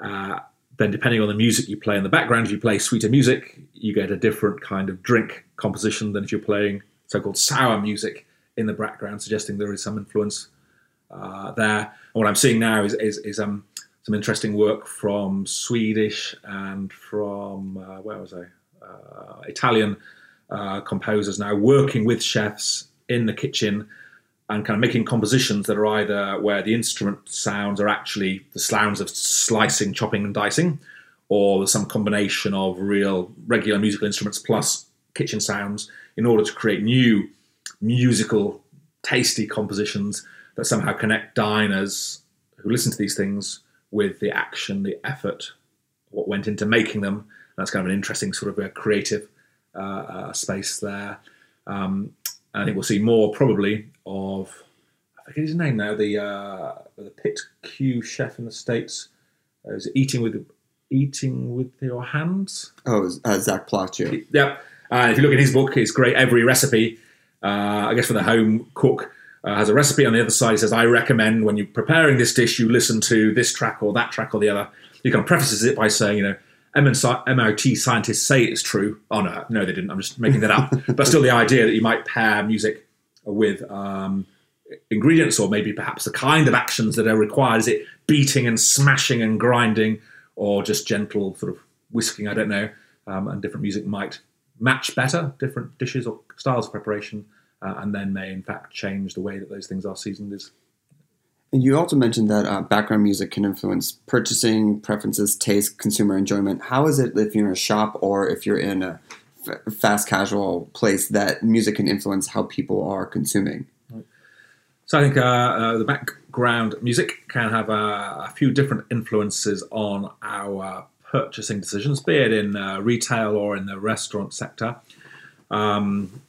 Uh, then, depending on the music you play in the background, if you play sweeter music, you get a different kind of drink composition than if you're playing so-called sour music in the background, suggesting there is some influence uh, there. And what I'm seeing now is, is, is um, some interesting work from Swedish and from uh, where was I? Uh, Italian uh, composers now working with chefs in the kitchen and kind of making compositions that are either where the instrument sounds are actually the sounds of slicing, chopping, and dicing, or some combination of real regular musical instruments plus kitchen sounds in order to create new musical, tasty compositions that somehow connect diners who listen to these things with the action, the effort, what went into making them. That's kind of an interesting sort of a creative uh, uh, space there. Um, I think we'll see more probably of I forget his name now. The uh, the Pit Q chef in the states uh, is eating with eating with your hands.
Oh, uh, Zak Pelaccio.
Yep. Uh, if you look at his book, it's great. Every recipe, uh, I guess, for the home cook uh, has a recipe on the other side. He says, "I recommend when you're preparing this dish, you listen to this track or that track or the other." He kind of prefaces it by saying, "You know, MIT scientists say it's true. Oh no, no, they didn't. I'm just making that up. but still, the idea that you might pair music with um, ingredients, or maybe perhaps the kind of actions that are required, is it beating and smashing and grinding, or just gentle sort of whisking. I don't know. Um, and different music might match better different dishes or styles of preparation, uh, and then may in fact change the way that those things are seasoned. Is
And you also mentioned that uh, background music can influence purchasing preferences, taste, consumer enjoyment. How is it if you're in a shop or if you're in a f- fast casual place that music can influence how people are consuming?
So I think uh, uh, the background music can have uh, a few different influences on our purchasing decisions, be it in uh, retail or in the restaurant sector, um,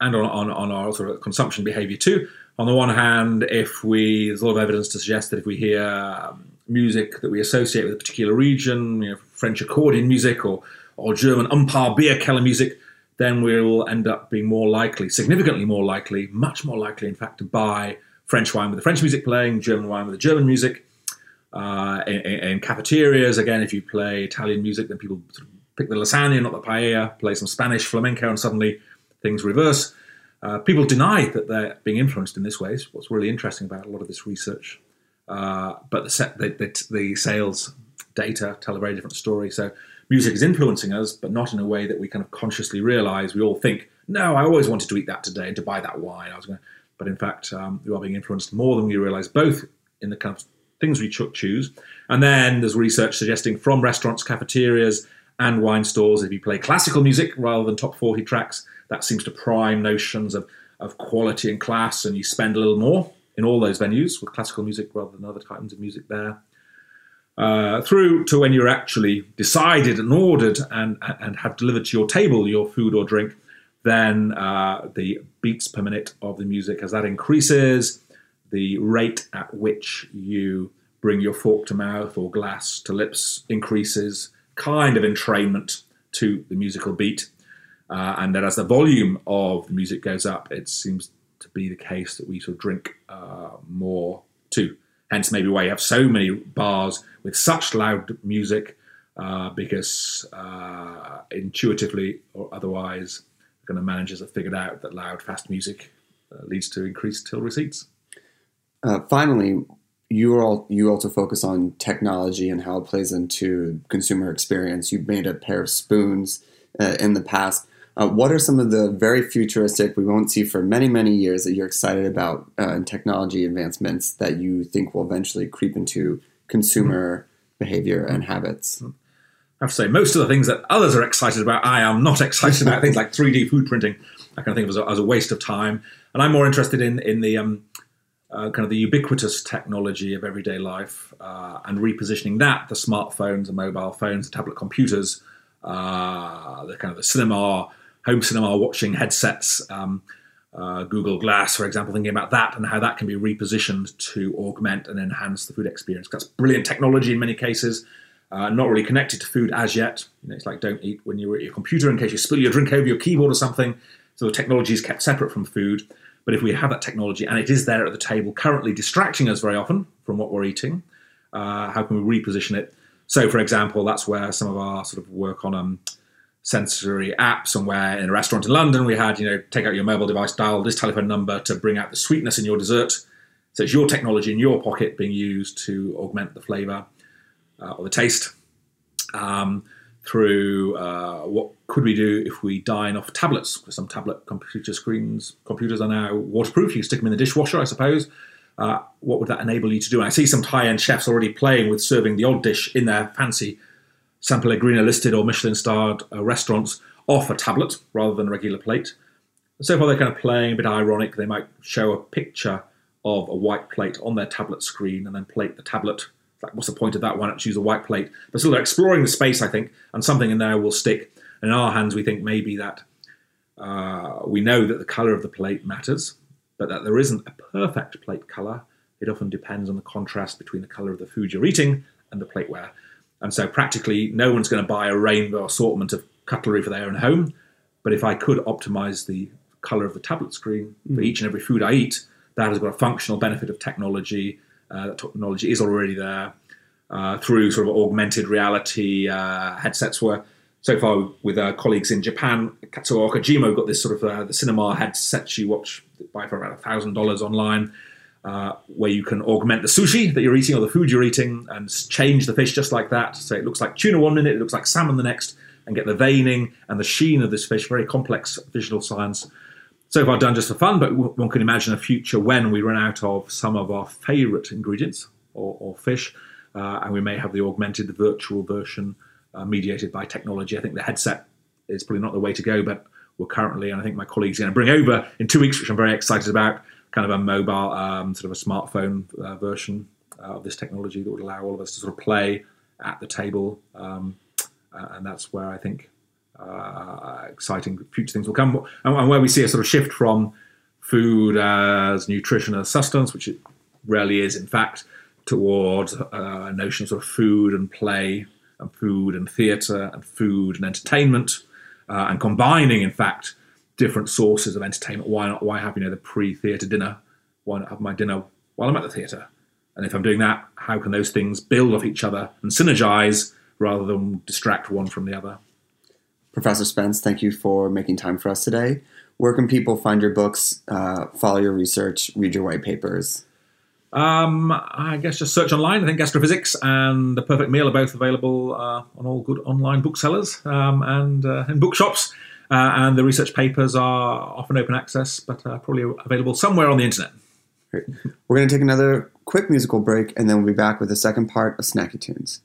and on, on, on our sort of consumption behaviour too. On the one hand, if we there's a lot of evidence to suggest that if we hear um, music that we associate with a particular region, you know, French accordion music or or German Umpar beer Keller music, then we'll end up being more likely, significantly more likely, much more likely, in fact, to buy French wine with the French music playing, German wine with the German music. Uh, in, in- cafeterias, again, if you play Italian music, then people sort of pick the lasagna, not the paella, play some Spanish flamenco, and suddenly things reverse. Uh, people deny that they're being influenced in this way. Is what's really interesting about a lot of this research. Uh, but the, set, the, the, the sales data tell a very different story. So music is influencing us, but not in a way that we kind of consciously realize. We all think, no, I always wanted to eat that today and to buy that wine. I was going, to... but in fact, um, we are being influenced more than we realize, both in the kind of things we choose, and then there's research suggesting from restaurants, cafeterias, and wine stores, if you play classical music rather than top 40 tracks, that seems to prime notions of, of quality and class, and you spend a little more in all those venues with classical music rather than other kinds of music there. Uh, through to when you're actually decided and ordered and, and have delivered to your table your food or drink, then uh, the beats per minute of the music, as that increases, the rate at which you bring your fork to mouth or glass to lips increases, kind of entrainment to the musical beat. Uh, and then as the volume of the music goes up, it seems to be the case that we sort of drink uh, more too. Hence, maybe why you have so many bars with such loud music, uh, because uh, intuitively or otherwise, the kind of managers have figured out that loud, fast music uh, leads to increased till receipts.
Uh, finally, you all you also focus on technology and how it plays into consumer experience. You've made a pair of spoons uh, in the past. Uh, what are some of the very futuristic we won't see for many many years that you're excited about uh, in technology advancements that you think will eventually creep into consumer behavior and habits?
I have to say, most of the things that others are excited about, I am not excited about. Things like 3D food printing, I kind of think of as a, as a waste of time. And I'm more interested in in the um, uh, kind of the ubiquitous technology of everyday life uh, and repositioning that, the smartphones, the mobile phones, the tablet computers, uh, the kind of the cinema, home cinema watching headsets, um, uh, Google Glass, for example, thinking about that and how that can be repositioned to augment and enhance the food experience. That's brilliant technology in many cases. Uh, not really connected to food as yet. You know, it's like don't eat when you're at your computer in case you spill your drink over your keyboard or something. So the technology is kept separate from food. But if we have that technology and it is there at the table, currently distracting us very often from what we're eating, uh, how can we reposition it? So, for example, that's where some of our sort of work on um, sensory app somewhere in a restaurant in London we had, you know, take out your mobile device, dial this telephone number to bring out the sweetness in your dessert. So it's your technology in your pocket being used to augment the flavour uh, or the taste. Um, through uh, what could we do if we dine off tablets? Because some tablet computer screens, computers are now waterproof. You stick them in the dishwasher, I suppose. Uh, what would that enable you to do? And I see some high-end chefs already playing with serving the odd dish in their fancy San Pellegrino listed or Michelin starred uh, restaurants off a tablet rather than a regular plate. So far, they're kind of playing a bit ironic. They might show a picture of a white plate on their tablet screen and then plate the tablet like, what's the point of that? Why not choose a white plate? But still, they're exploring the space, I think, and something in there will stick. And in our hands, we think maybe that uh, we know that the colour of the plate matters, but that there isn't a perfect plate colour. It often depends on the contrast between the colour of the food you're eating and the plateware. And so, practically, no one's going to buy a rainbow assortment of cutlery for their own home. But if I could optimize the colour of the tablet screen for each and every food I eat, that has got a functional benefit of technology uh, that technology is already there uh, through sort of augmented reality uh, headsets. Were so far with our colleagues in Japan, Katsuo Okajima got this sort of uh, the cinema headset you watch buy for about thousand dollars online. Uh, where you can augment the sushi that you're eating or the food you're eating and change the fish just like that. So it looks like tuna one minute, it looks like salmon the next, and get the veining and the sheen of this fish. Very complex visual science. So far done just for fun, but one can imagine a future when we run out of some of our favourite ingredients or, or fish, uh, and we may have the augmented, the virtual version uh, mediated by technology. I think the headset is probably not the way to go, but we're currently, and I think my colleagues going to bring over in two weeks, which I'm very excited about, kind of a mobile, um, sort of a smartphone uh, version uh, of this technology that would allow all of us to sort of play at the table, um, uh, and that's where I think uh, exciting future things will come, and, where we see a sort of shift from food as nutrition as sustenance, which it rarely is, in fact, towards a notion of sort of food and play, and food and theatre, and food and entertainment, uh, and combining, in fact, different sources of entertainment. Why not? Why have you know the pre-theatre dinner? Why not have my dinner while I'm at the theatre? And if I'm doing that, how can those things build off each other and synergize rather than distract one from the other?
Professor Spence, thank you for making time for us today. Where can people find your books, uh, follow your research, read your white papers?
Um, I guess just search online. I think Gastrophysics and The Perfect Meal are both available uh, on all good online booksellers um, and uh, in bookshops. Uh, and the research papers are often open access, but uh, probably available somewhere on the internet.
Great. We're going to take another quick musical break, and then we'll be back with the second part of Snacky Tunes.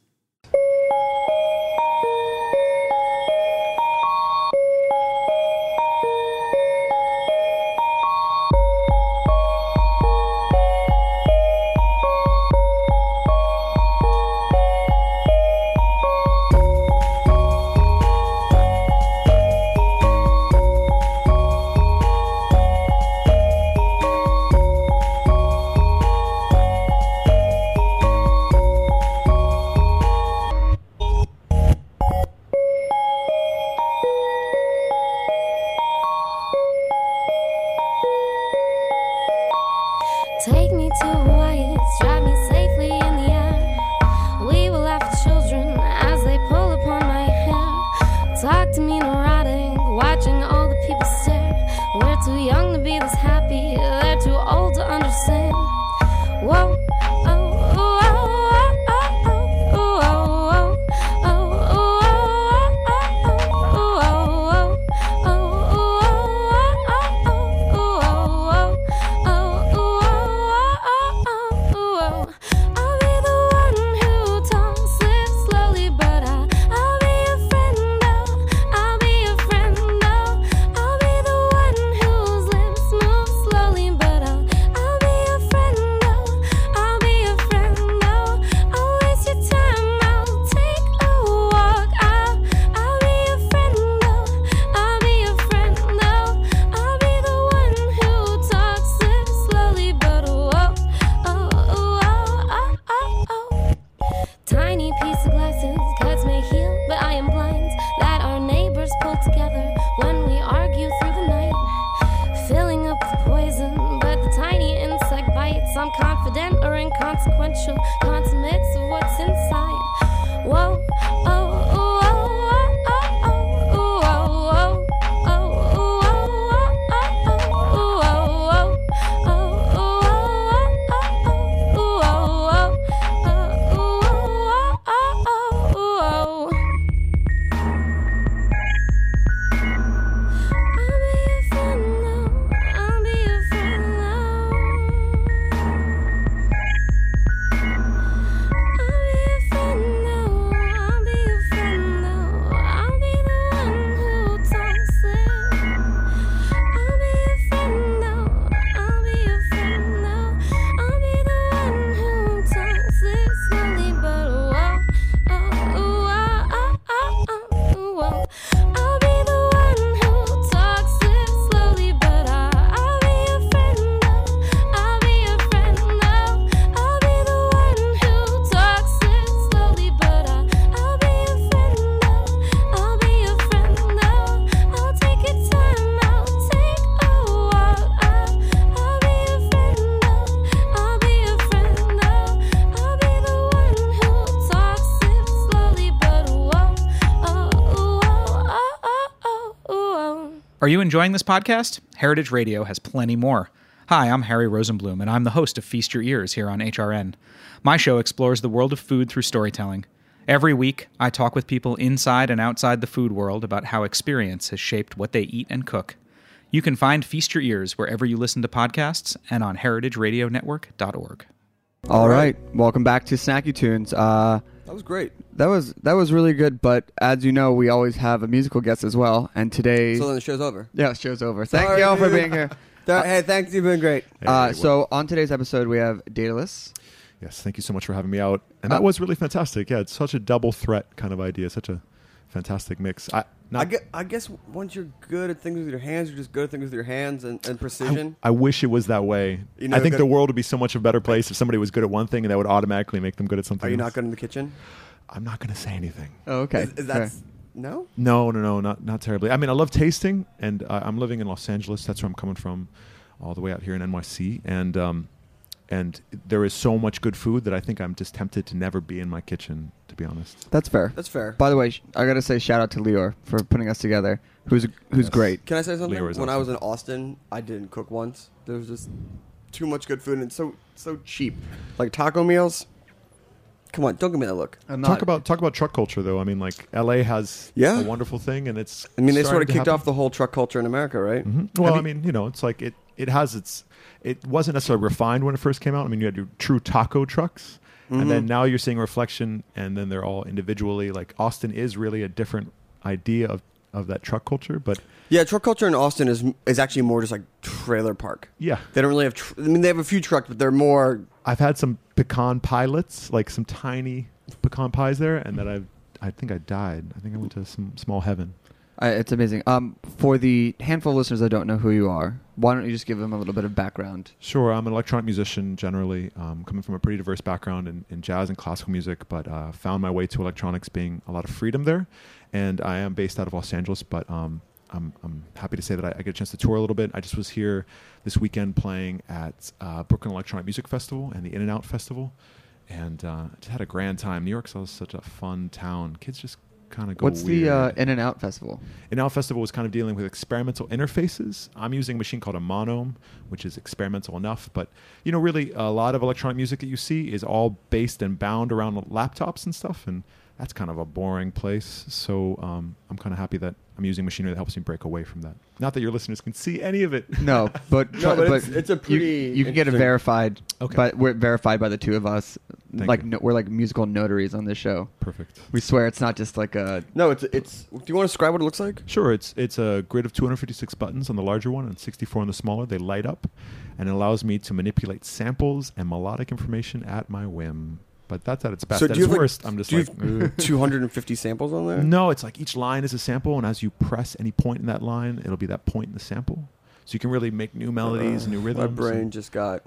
Are you enjoying this podcast? Heritage Radio has plenty more. Hi, I'm Harry Rosenblum, and I'm the host of Feast Your Ears here on HRN. My show explores the world of food through storytelling. Every week, I talk with people inside and outside the food world about how experience has shaped what they eat and cook. You can find Feast Your Ears wherever you listen to podcasts and on heritageradionetwork.org.
All right, welcome back to Snacky Tunes. Uh,
That was great.
that was that was really good, but as you know, we always have a musical guest as well, and today,
So then the show's over.
yeah, the show's over. Thank
Sorry,
you all for
dude.
being here.
Th- hey, thanks. You've been great.
Uh, so on today's episode, we have Daedalus.
Yes, thank you so much for having me out. And
Uh,
that was really fantastic. Yeah, it's such a double threat kind of idea, such a fantastic mix. I, not,
I, guess, I guess once you're good at things with your hands, you're just good at things with your hands and, and precision.
I wish it was that way.
You know,
I think
good-
the world would be so much a better place if somebody was good at one thing and that would automatically make them good at something
Are you
else.
not good in the kitchen?
I'm not going to say anything.
Oh, okay.
Is, is that no?
No, no, no, not not terribly. I mean, I love tasting, and uh, I'm living in Los Angeles. That's where I'm coming from, all the way out here in NYC, and um, and there is so much good food that I think I'm just tempted to never be in my kitchen. To be honest,
That's fair.
That's fair.
By the way, sh- I gotta say shout out to Lior for putting us together. Who's who's
Yes.
great.
Can I say something?
Leroy's
when I
awesome.
was in Austin, I didn't cook once. There was just too much good food and it's so so cheap. Like taco meals. Come on, don't give me that look.
I'm
talk about talk about truck culture though. I mean, like LA has
Yeah.
a wonderful thing, and it's.
I mean, they sort of kicked
happen.
off the whole truck culture in America, right?
Mhm. Well, I mean, you know, it's like it. It has its. It wasn't necessarily refined when it first came out. I mean, you had your true taco trucks, and then
Mhm.
now you're seeing reflection, and then they're all individually. Like Austin is really a different idea of of that truck culture, but
Yeah, truck culture in Austin is is actually more just like trailer park.
yeah,
They don't really have. Tr- I mean, they have a few trucks, but they're more.
I've had some pecan pilots, like some tiny pecan pies there, and then I, I think I died. I think I went to some small heaven.
Uh, it's amazing. Um, for the handful of listeners that don't know who you are, why don't you just give them a little bit of background?
Sure, I'm an electronic musician generally, um, coming from a pretty diverse background in, in jazz and classical music, but uh, found my way to electronics being a lot of freedom there. And I am based out of Los Angeles, but um, I'm, I'm happy to say that I, I get a chance to tour a little bit. I just was here this weekend playing at uh, Brooklyn Electronic Music Festival and the In and Out Festival, and uh, just had a grand time. New York's always such a fun town. Kids just kind of go
What's
weird.
the uh, In and Out Festival?
In Out Festival was kind of dealing with experimental interfaces. I'm using a machine called a Monome, which is experimental enough, but you know, really a lot of electronic music that you see is all based and bound around laptops and stuff, and that's kind of a boring place. So um, I'm kind of happy that I'm using machinery that helps me break away from that. Not that your listeners can see any of it.
No, but
No, but it's- it's a pretty
You, can get it verified.
Okay.
but we're verified by the two of us.
Thank
like no, we're like musical notaries on this show.
Perfect.
We swear it's not just like a.
No, it's it's. Do you want to describe what it looks like?
Sure, it's it's a grid of 256 buttons on the larger one and 64 on the smaller. They light up, and it allows me to manipulate samples and melodic information at my whim. But that's at its best.
So
at
do you
its
have, like-
worst, I'm just
do you have 250 samples on there?
no. It's like each line is a sample, and as you press any point in that line, it'll be that point in the sample. So you can really make new melodies and new
Uh,
rhythms.
My brain
and-
just got.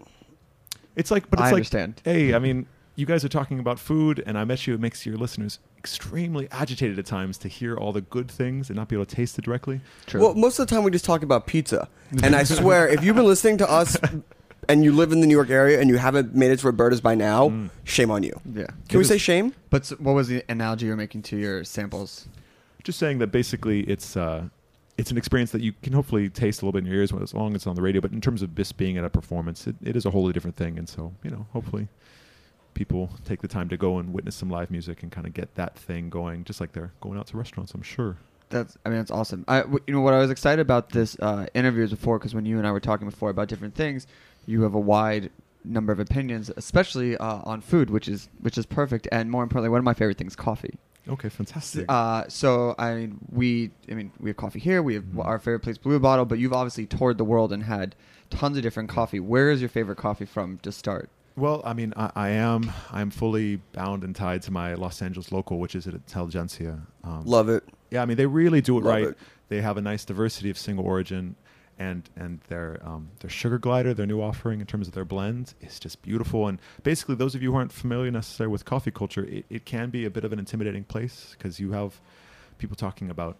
It's like, but it's
I
like,
understand.
hey, I mean, you guys are talking about food, and I bet you it makes your listeners extremely agitated at times to hear all the good things and not be able to taste it directly.
True.
Well, most of the time we just talk about pizza, and I swear, if you've been listening to us and you live in the New York area and you haven't made it to Roberta's by now,
Mm.
shame on you.
yeah.
Can we say shame?
But s- what was the analogy you're making to your samples?
just saying that basically it's uh, it's an experience that you can hopefully taste a little bit in your ears as long as it's on the radio. But in terms of this being at a performance, it, it is a wholly different thing. And so you know, hopefully, people take the time to go and witness some live music and kind of get that thing going, just like they're going out to restaurants. I'm sure.
That's I mean that's awesome. I w- you know what I was excited about this uh, interview is before because when you and I were talking before about different things, you have a wide number of opinions, especially uh, on food, which is which is perfect. And more importantly, one of my favorite things, coffee.
Okay, fantastic.
Uh, so I mean, we I mean we have coffee here. We have
Mm-hmm.
our favorite place, Blue Bottle. But you've obviously toured the world and had tons of different coffee. Where is your favorite coffee from to start?
Well, I mean, I, I am I'm fully bound and tied to my Los Angeles local, which is at Intelligentsia. Um,
Love it.
Yeah, I mean, they really do it
Love
right.
it.
They have a nice diversity of single origin, and and their um, their sugar glider, their new offering in terms of their blends is just beautiful. And basically, those of you who aren't familiar necessarily with coffee culture, it, it can be a bit of an intimidating place because you have people talking about.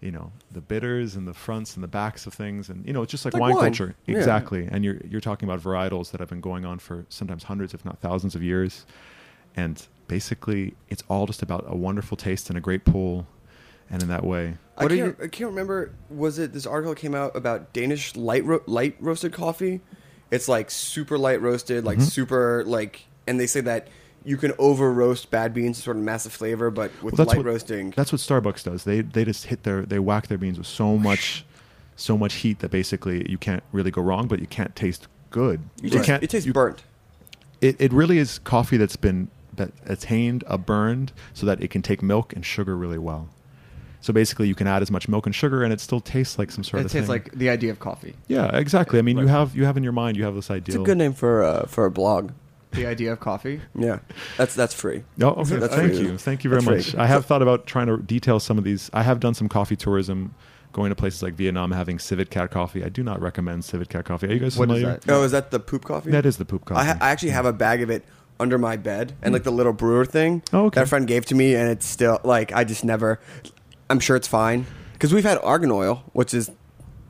You know the bitters and the fronts and the backs of things, and you know it's just like,
Like
wine,
wine.
culture,
Yeah.
exactly. And you're you're talking about varietals that have been going on for sometimes hundreds, if not thousands, of years, and basically it's all just about a wonderful taste and a great pull, and in that way,
I
What are
can't, I can't remember. Was it this article came out about Danish light ro- light roasted coffee, It's like super light roasted, like
Mhm.
super like, and they say that you can over roast bad beans to sort of massive flavor, but with
Well,
light
what,
roasting,
That's what Starbucks does. They they just hit their they whack their beans with so much so much heat that basically you can't really go wrong, but you can't taste good.
You taste-
can't.
it tastes
you-
burnt.
It it really is coffee that's been that attained a burned so that it can take milk and sugar really well. So basically, you can add as much milk and sugar, and it still tastes like some sort
It
of It
tastes
thing.
like the idea of coffee.
yeah, exactly. I mean, you have you have in your mind you have this
idea.
it's
a good name for uh, for a blog.
The idea of coffee.
Yeah, that's that's free.
No, okay.
That's
thank
free.
you, thank you very
That's
much.
free.
I have thought about trying to detail some of these. I have done some coffee tourism, going to places like Vietnam, having Civet Cat coffee. I do not recommend Civet Cat coffee. Are you guys
What is
familiar?
that?
Oh, is that the poop coffee?
That is the poop coffee.
I, ha- I actually have a bag of it under my bed, and like the little brewer thing
Oh, okay.
that a friend gave to me, and it's still like I just never. I'm sure it's fine because we've had argan oil, which is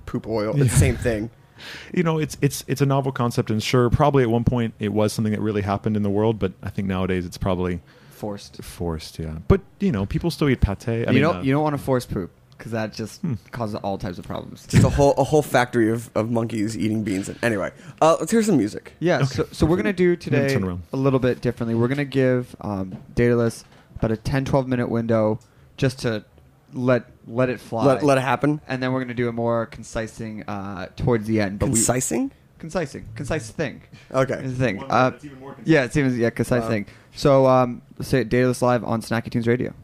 poop oil. It's the same thing.
you know, it's it's it's a novel concept, and sure, probably at one point it was something that really happened in the world, but I think nowadays it's probably
Forced.
forced. Yeah, but you know, people still eat pate. I
you
mean,
don't
uh,
you don't want to force poop because that just
Hmm.
causes all types of problems.
Just a whole a whole factory of, of monkeys eating beans. Anyway, uh, let's hear some music.
Yeah, so, so we're going to do today
turn around.
a little bit differently. We're going to give um, Daedalus about a 10 12 minute window just to let let it fly.
Let, let it happen.
and then we're going to do a more concise thing uh, towards the end. But
Concising.
We, concising. Concise thing.
Okay.
Is the thing. Uh, yeah, it seems, yeah, concise
Wow.
thing. So um, let's say Daedalus Live on Snacky Tunes Radio.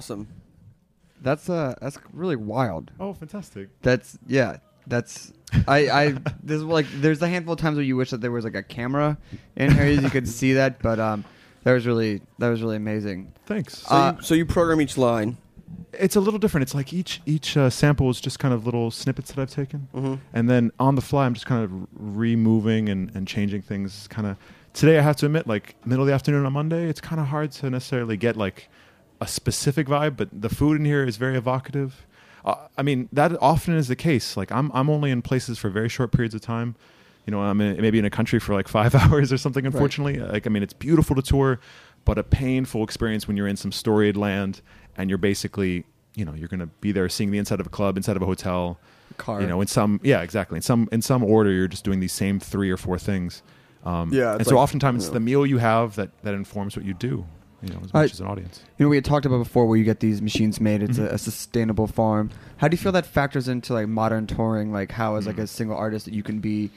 Awesome.
That's uh that's really wild.
Oh, fantastic.
That's yeah. That's I I there's like there's a handful of times where you wish that there was like a camera in here you could see that, but um that was really that was really amazing.
Thanks.
So,
Uh,
you, so you program each line.
it's a little different. It's like each each uh, sample is just kind of little snippets that I've taken,
Mhm.
and then on the fly, I'm just kind of removing and, and changing things. Kind of today, I have to admit, like middle of the afternoon on Monday, it's kind of hard to necessarily get like a specific vibe, but the food in here is very evocative. Uh, I mean, that often is the case. Like I'm I'm only in places for very short periods of time. You know, I'm in, maybe in a country for like five hours or something. Unfortunately, like I mean, it's beautiful to tour, but a painful experience when you're in some storied land and you're basically, you know, you're going to be there seeing the inside of a club, inside of a hotel,
Car.
You know, in some yeah, exactly. In some in some order, you're just doing these same three or four things. Um,
Yeah,
and so
like,
oftentimes
you
it's
know.
the meal you have that that informs what you do. You know, as
I-
much as an audience.
You know, we had talked about before where you get these machines made. It's
Mm-hmm.
a, a sustainable farm. How do you feel that factors into like modern touring? Like how, as like
Mm-hmm.
a single artist, that you can be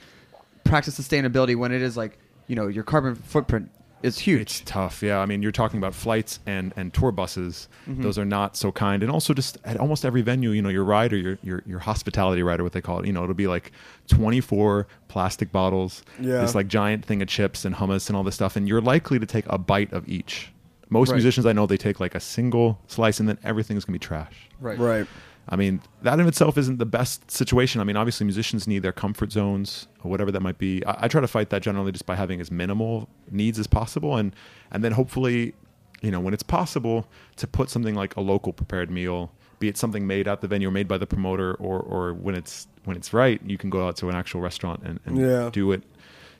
practice sustainability when it is like you know your carbon footprint is huge.
It's tough. Yeah, I mean, you're talking about flights and and tour buses.
Mhm.
Those are not so kind, and also just at almost every venue, you know, your rider, your your your hospitality rider, what they call it. You know, it'll be like 24 plastic bottles,
Yeah.
this like giant thing of chips and hummus and all this stuff, and you're likely to take a bite of each. Most
Right.
musicians I know they take like a single slice, and then everything's gonna be trash.
Right.
Right.
I mean, that in itself isn't the best situation. I mean, obviously, musicians need their comfort zones or whatever that might be. I, I try to fight that generally just by having as minimal needs as possible, and and then hopefully, you know, when it's possible, to put something like a local prepared meal, be it something made at the venue or made by the promoter, or or when it's when it's right, you can go out to an actual restaurant and, and
Yeah.
do it.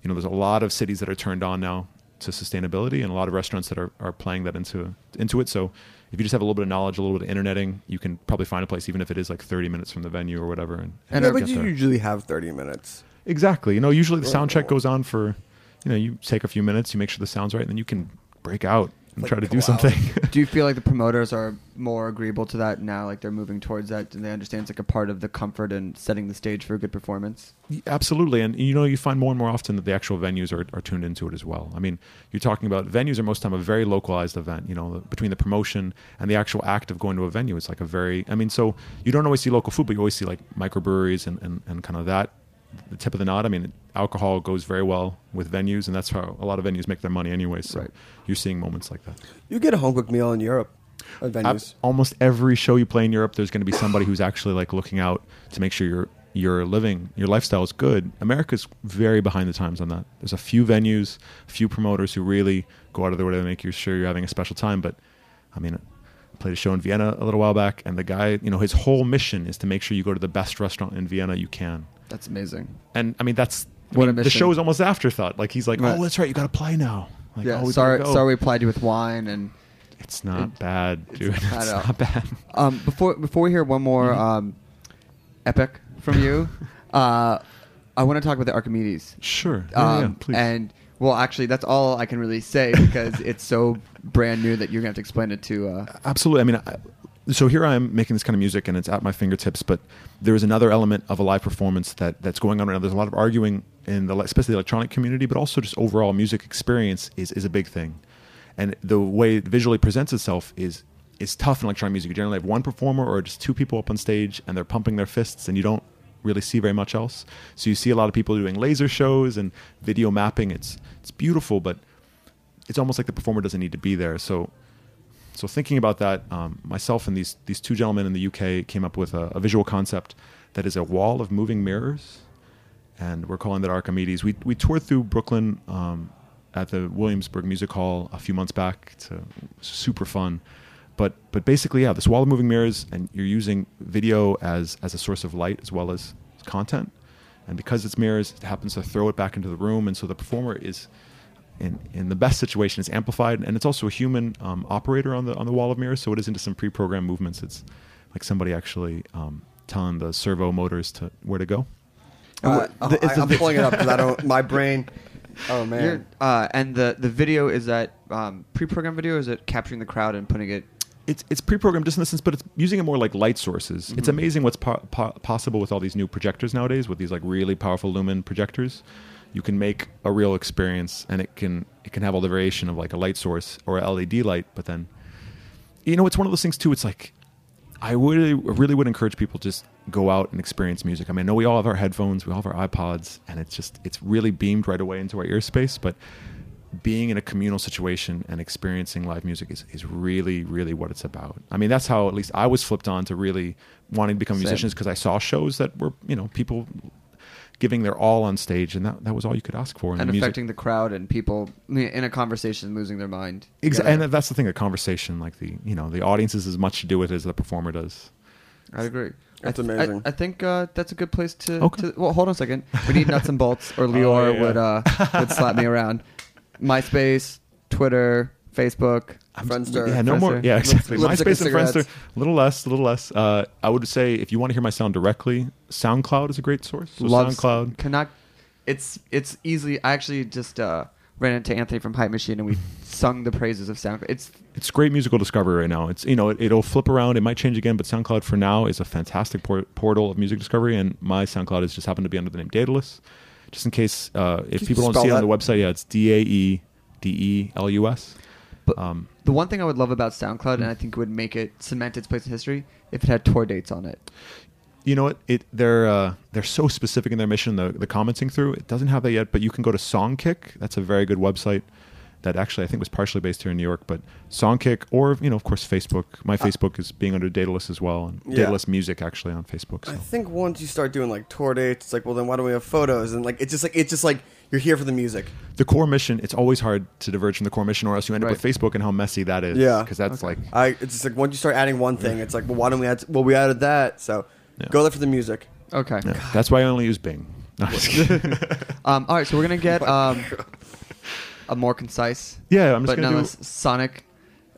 You know, there's a lot of cities that are turned on now to sustainability, and a lot of restaurants that are, are playing that into into it. So if you just have a little bit of knowledge, a little bit of interneting, you can probably find a place, even if it is like 30 minutes from the venue or whatever. And,
yeah, but you
there.
usually have 30 minutes.
exactly. You know, usually the sound check goes on for, you know, you take a few minutes, you make sure the sound's right, and then you can break out and
Like,
try to do something.
do you feel like the promoters are more agreeable to that now? Like they're moving towards that, and they understand it's like a part of the comfort and setting the stage for a good performance.
Absolutely, and you know you find more and more often that the actual venues are, are tuned into it as well. I mean, you're talking about venues are most time a very localized event. You know, between the promotion and the actual act of going to a venue, it's like a very. I mean, so you don't always see local food, but you always see like microbreweries and, and, and kind of that the tip of the knot. I mean, alcohol goes very well with venues, and that's how a lot of venues make their money anyway. So
Right.
you're seeing moments like that.
You get a home cooked meal in Europe venues.
Almost every show you play in Europe, there's going to be somebody who's actually like looking out to make sure your your living, your lifestyle is good. America's very behind the times on that. There's a few venues, a few promoters who really go out of their way to make you sure you're having a special time. But I mean, I played a show in Vienna a little while back, and the guy, you know, his whole mission is to make sure you go to the best restaurant in Vienna you can.
That's amazing.
And I mean, that's I
What a
mean, the
mission.
show is almost afterthought. Like he's like,
Right.
oh, that's right, you got to play now. Like,
yeah.
oh,
sorry,
go.
sorry, we applied you with wine and.
It's not
It-
bad,
it's
dude.
not
It's
bad at all.
not bad.
Um, before before we hear one more
Mm-hmm.
um, epic from you, uh, I want to talk about the Archimedes.
Sure. Yeah, yeah,
Um,
please.
and well, actually, that's all I can really say because it's so brand new that you're gonna have to explain it to. Uh,
Absolutely. I mean, I, so here I am making this kind of music, and it's at my fingertips. But there is another element of a live performance that that's going on right now. There's a lot of arguing in the especially the electronic community, but also just overall music experience is is a big thing. And the way it visually presents itself is is tough in electronic music. You generally have one performer or just two people up on stage, and they're pumping their fists, and you don't really see very much else. So you see a lot of people doing laser shows and video mapping. It's it's beautiful, but it's almost like the performer doesn't need to be there. So so thinking about that, um, myself and these these two gentlemen in the UK came up with a, a visual concept that is a wall of moving mirrors, and we're calling that Archimedes. We we toured through Brooklyn um, at the Williamsburg Music Hall a few months back. To, super fun, but but basically, yeah, this wall of moving mirrors, and you're using video as as a source of light as well as content, and because it's mirrors, it happens to throw it back into the room, and so the performer is in in the best situation it's amplified and it's also a human um, operator on the on the wall of mirrors so it is into some pre-programmed movements it's like somebody actually um, telling the servo motors to where to go
Uh,
The- it's
I, am pulling it up because I don't. My brain. Oh man.
uh, and the the video is that um, pre-programmed video. Or is it capturing the crowd and putting it?
it's it's pre-programmed just in the sense but it's using it more like light sources it's
Mhm.
amazing what's po- po- possible with all these new projectors nowadays with these like really powerful lumen projectors you can make a real experience and it can it can have all the variation of like a light source or a led light but then you know, it's one of those things too. It's like I would really would encourage people to just go out and experience music. I mean, I know we all have our headphones, we all have our iPods, and it's just it's really beamed right away into our ear space. But being in a communal situation and experiencing live music is, is really, really what it's about. I mean, that's how at least I was flipped on to really wanting to become
Same.
musicians because I saw shows that were, you know, people giving their all on stage, and that, that was all you could ask for. in
and
music.
affecting the crowd and people in a conversation losing their mind.
Exactly,
together.
and that's the thing, a conversation like the you know the audience has as much to do with it as the performer does.
I agree.
That's
I th-
amazing.
I, I think uh, that's a good place to,
Okay.
to. Well, hold on a second. We need nuts and bolts, or Lior
Oh, yeah.
would uh, would slap me around. MySpace, Twitter, Facebook.
Friendster.
Yeah, no more. Yeah, exactly.
Lipstick
MySpace
and
and Friendster, a little less, a little less. Uh, I would say if you want to hear my sound directly, SoundCloud is a great source. So
Loves
SoundCloud.
Cannot. It's it's easily. I actually just uh, ran into Anthony from Hype Machine and we sung the praises of SoundCloud. It's
It's great musical discovery right now. It's you know it, it'll flip around. It might change again, but SoundCloud for now is a fantastic por- portal of music discovery. And my SoundCloud has just happened to be under the name Daedelus, just in case uh, if
you
people don't see it on the website. Yeah, it's D A E D E L U S.
But
Um,
the one thing I would love about SoundCloud, and I think it would make it cement its place in history, if it had tour dates on it.
you know what? It they're uh, they're so specific in their mission. The the commenting through it doesn't have that yet, but you can go to Songkick. That's a very good website. That actually I think was partially based here in New York, but Songkick or you know of course Facebook. My Facebook is being under Daedelus as well, and
Yeah.
Daedelus Music actually on Facebook.
I think once you start doing like tour dates, it's like, well, then why don't we have photos? And like, it's just like it's just like you're here for the music.
The core mission. It's always hard to diverge from the core mission, or else you end
Right.
up with Facebook and how messy that is.
Yeah.
because that's like
I it's just like once you start adding one thing, it's like, well, why don't we add? well, we added that, so
Yeah.
go there for the music.
Okay.
yeah, that's why I only use Bing. No, I'm just kidding.
Um, all right, so we're gonna get um, a more concise,
yeah, I'm just
but
gonna do.
nonetheless sonic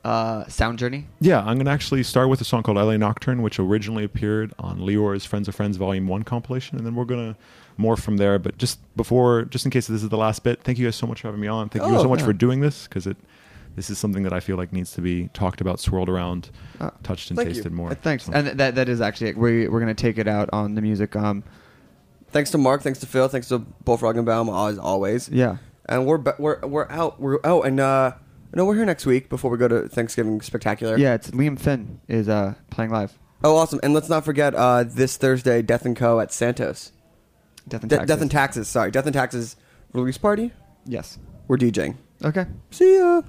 uh, sound journey.
Yeah, I'm going to actually start with a song called LA Nocturne, which originally appeared on Leor's Friends of Friends Volume 1 compilation, and then we're going to morph from there. But just before, just in case this is the last bit, thank you guys so much for having me on. Thank you
Oh,
so much
yeah.
for doing this, because it this is something that I feel like needs to be talked about, swirled around,
Uh,
touched and
thank you.
tasted more.
Uh, thanks,
So-
and that that is actually it. we we're gonna take it out on the music. Um,
Thanks to Mark, thanks to Phil, thanks to Wolf Roggenbaum, as always.
yeah,
And we're ba- we're we're out. We're oh, and uh, no, we're here next week before we go to Thanksgiving Spectacular.
yeah. It's Liam Finn is uh playing live.
Oh, awesome! And let's not forget uh, this Thursday, Death and Co. at Santos.
Death and
De-
Taxes.
Death and Taxes. Sorry, Death and Taxes release party.
Yes.
We're DJing.
Okay.
See ya.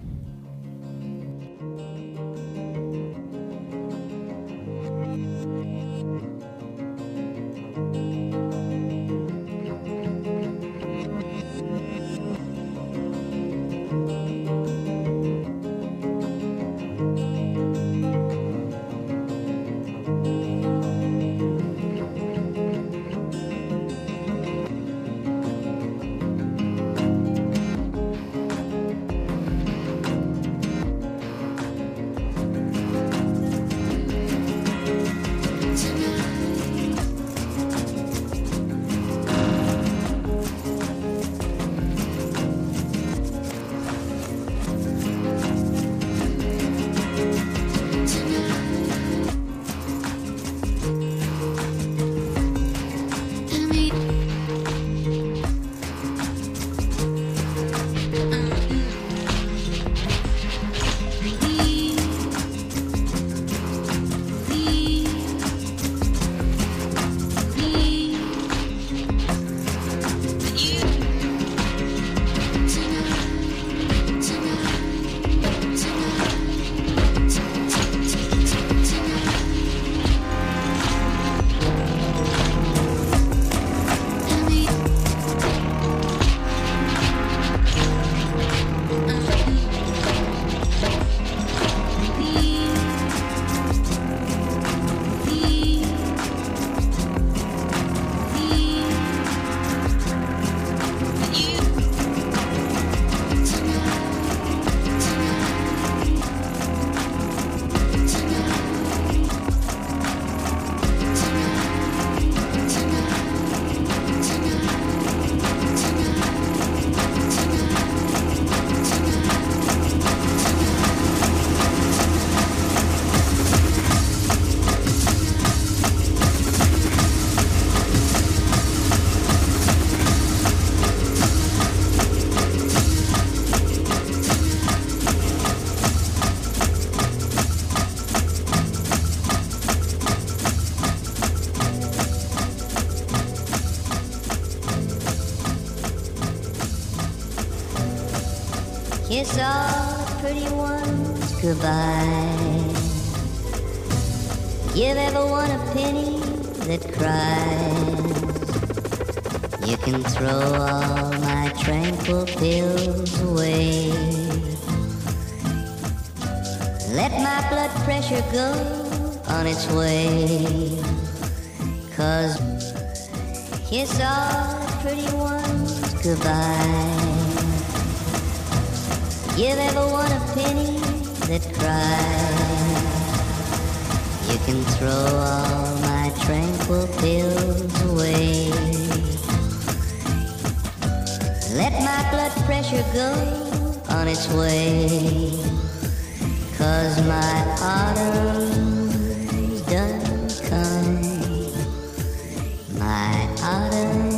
Goodbye. Give everyone a penny that cries. You can throw all my tranquil pills away. Let my blood pressure go on its way. Cause kiss all the pretty ones goodbye. Give everyone a penny that cries. You can throw all my tranquil pills away. Let my blood pressure go on its way. Cause my autumn's done come. My autumn's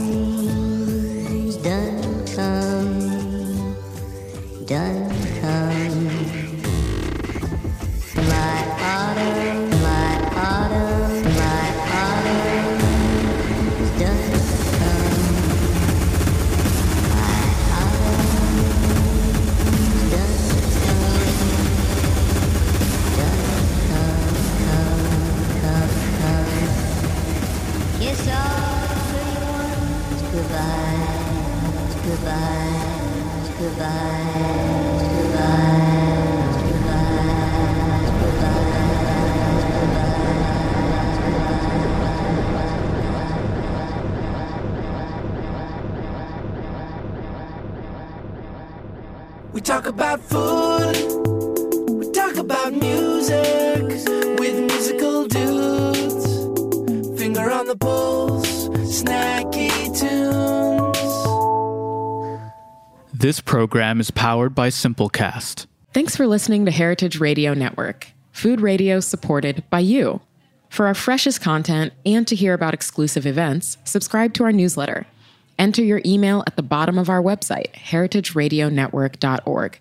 about food, we talk about music with musical dudes. Finger on the pulse, snacky tunes.
This program is powered by Simplecast.
Thanks for listening to Heritage Radio Network, food radio supported by you. For our freshest content and to hear about exclusive events, subscribe to our newsletter. Enter your email at the bottom of our website, heritageradionetwork.org.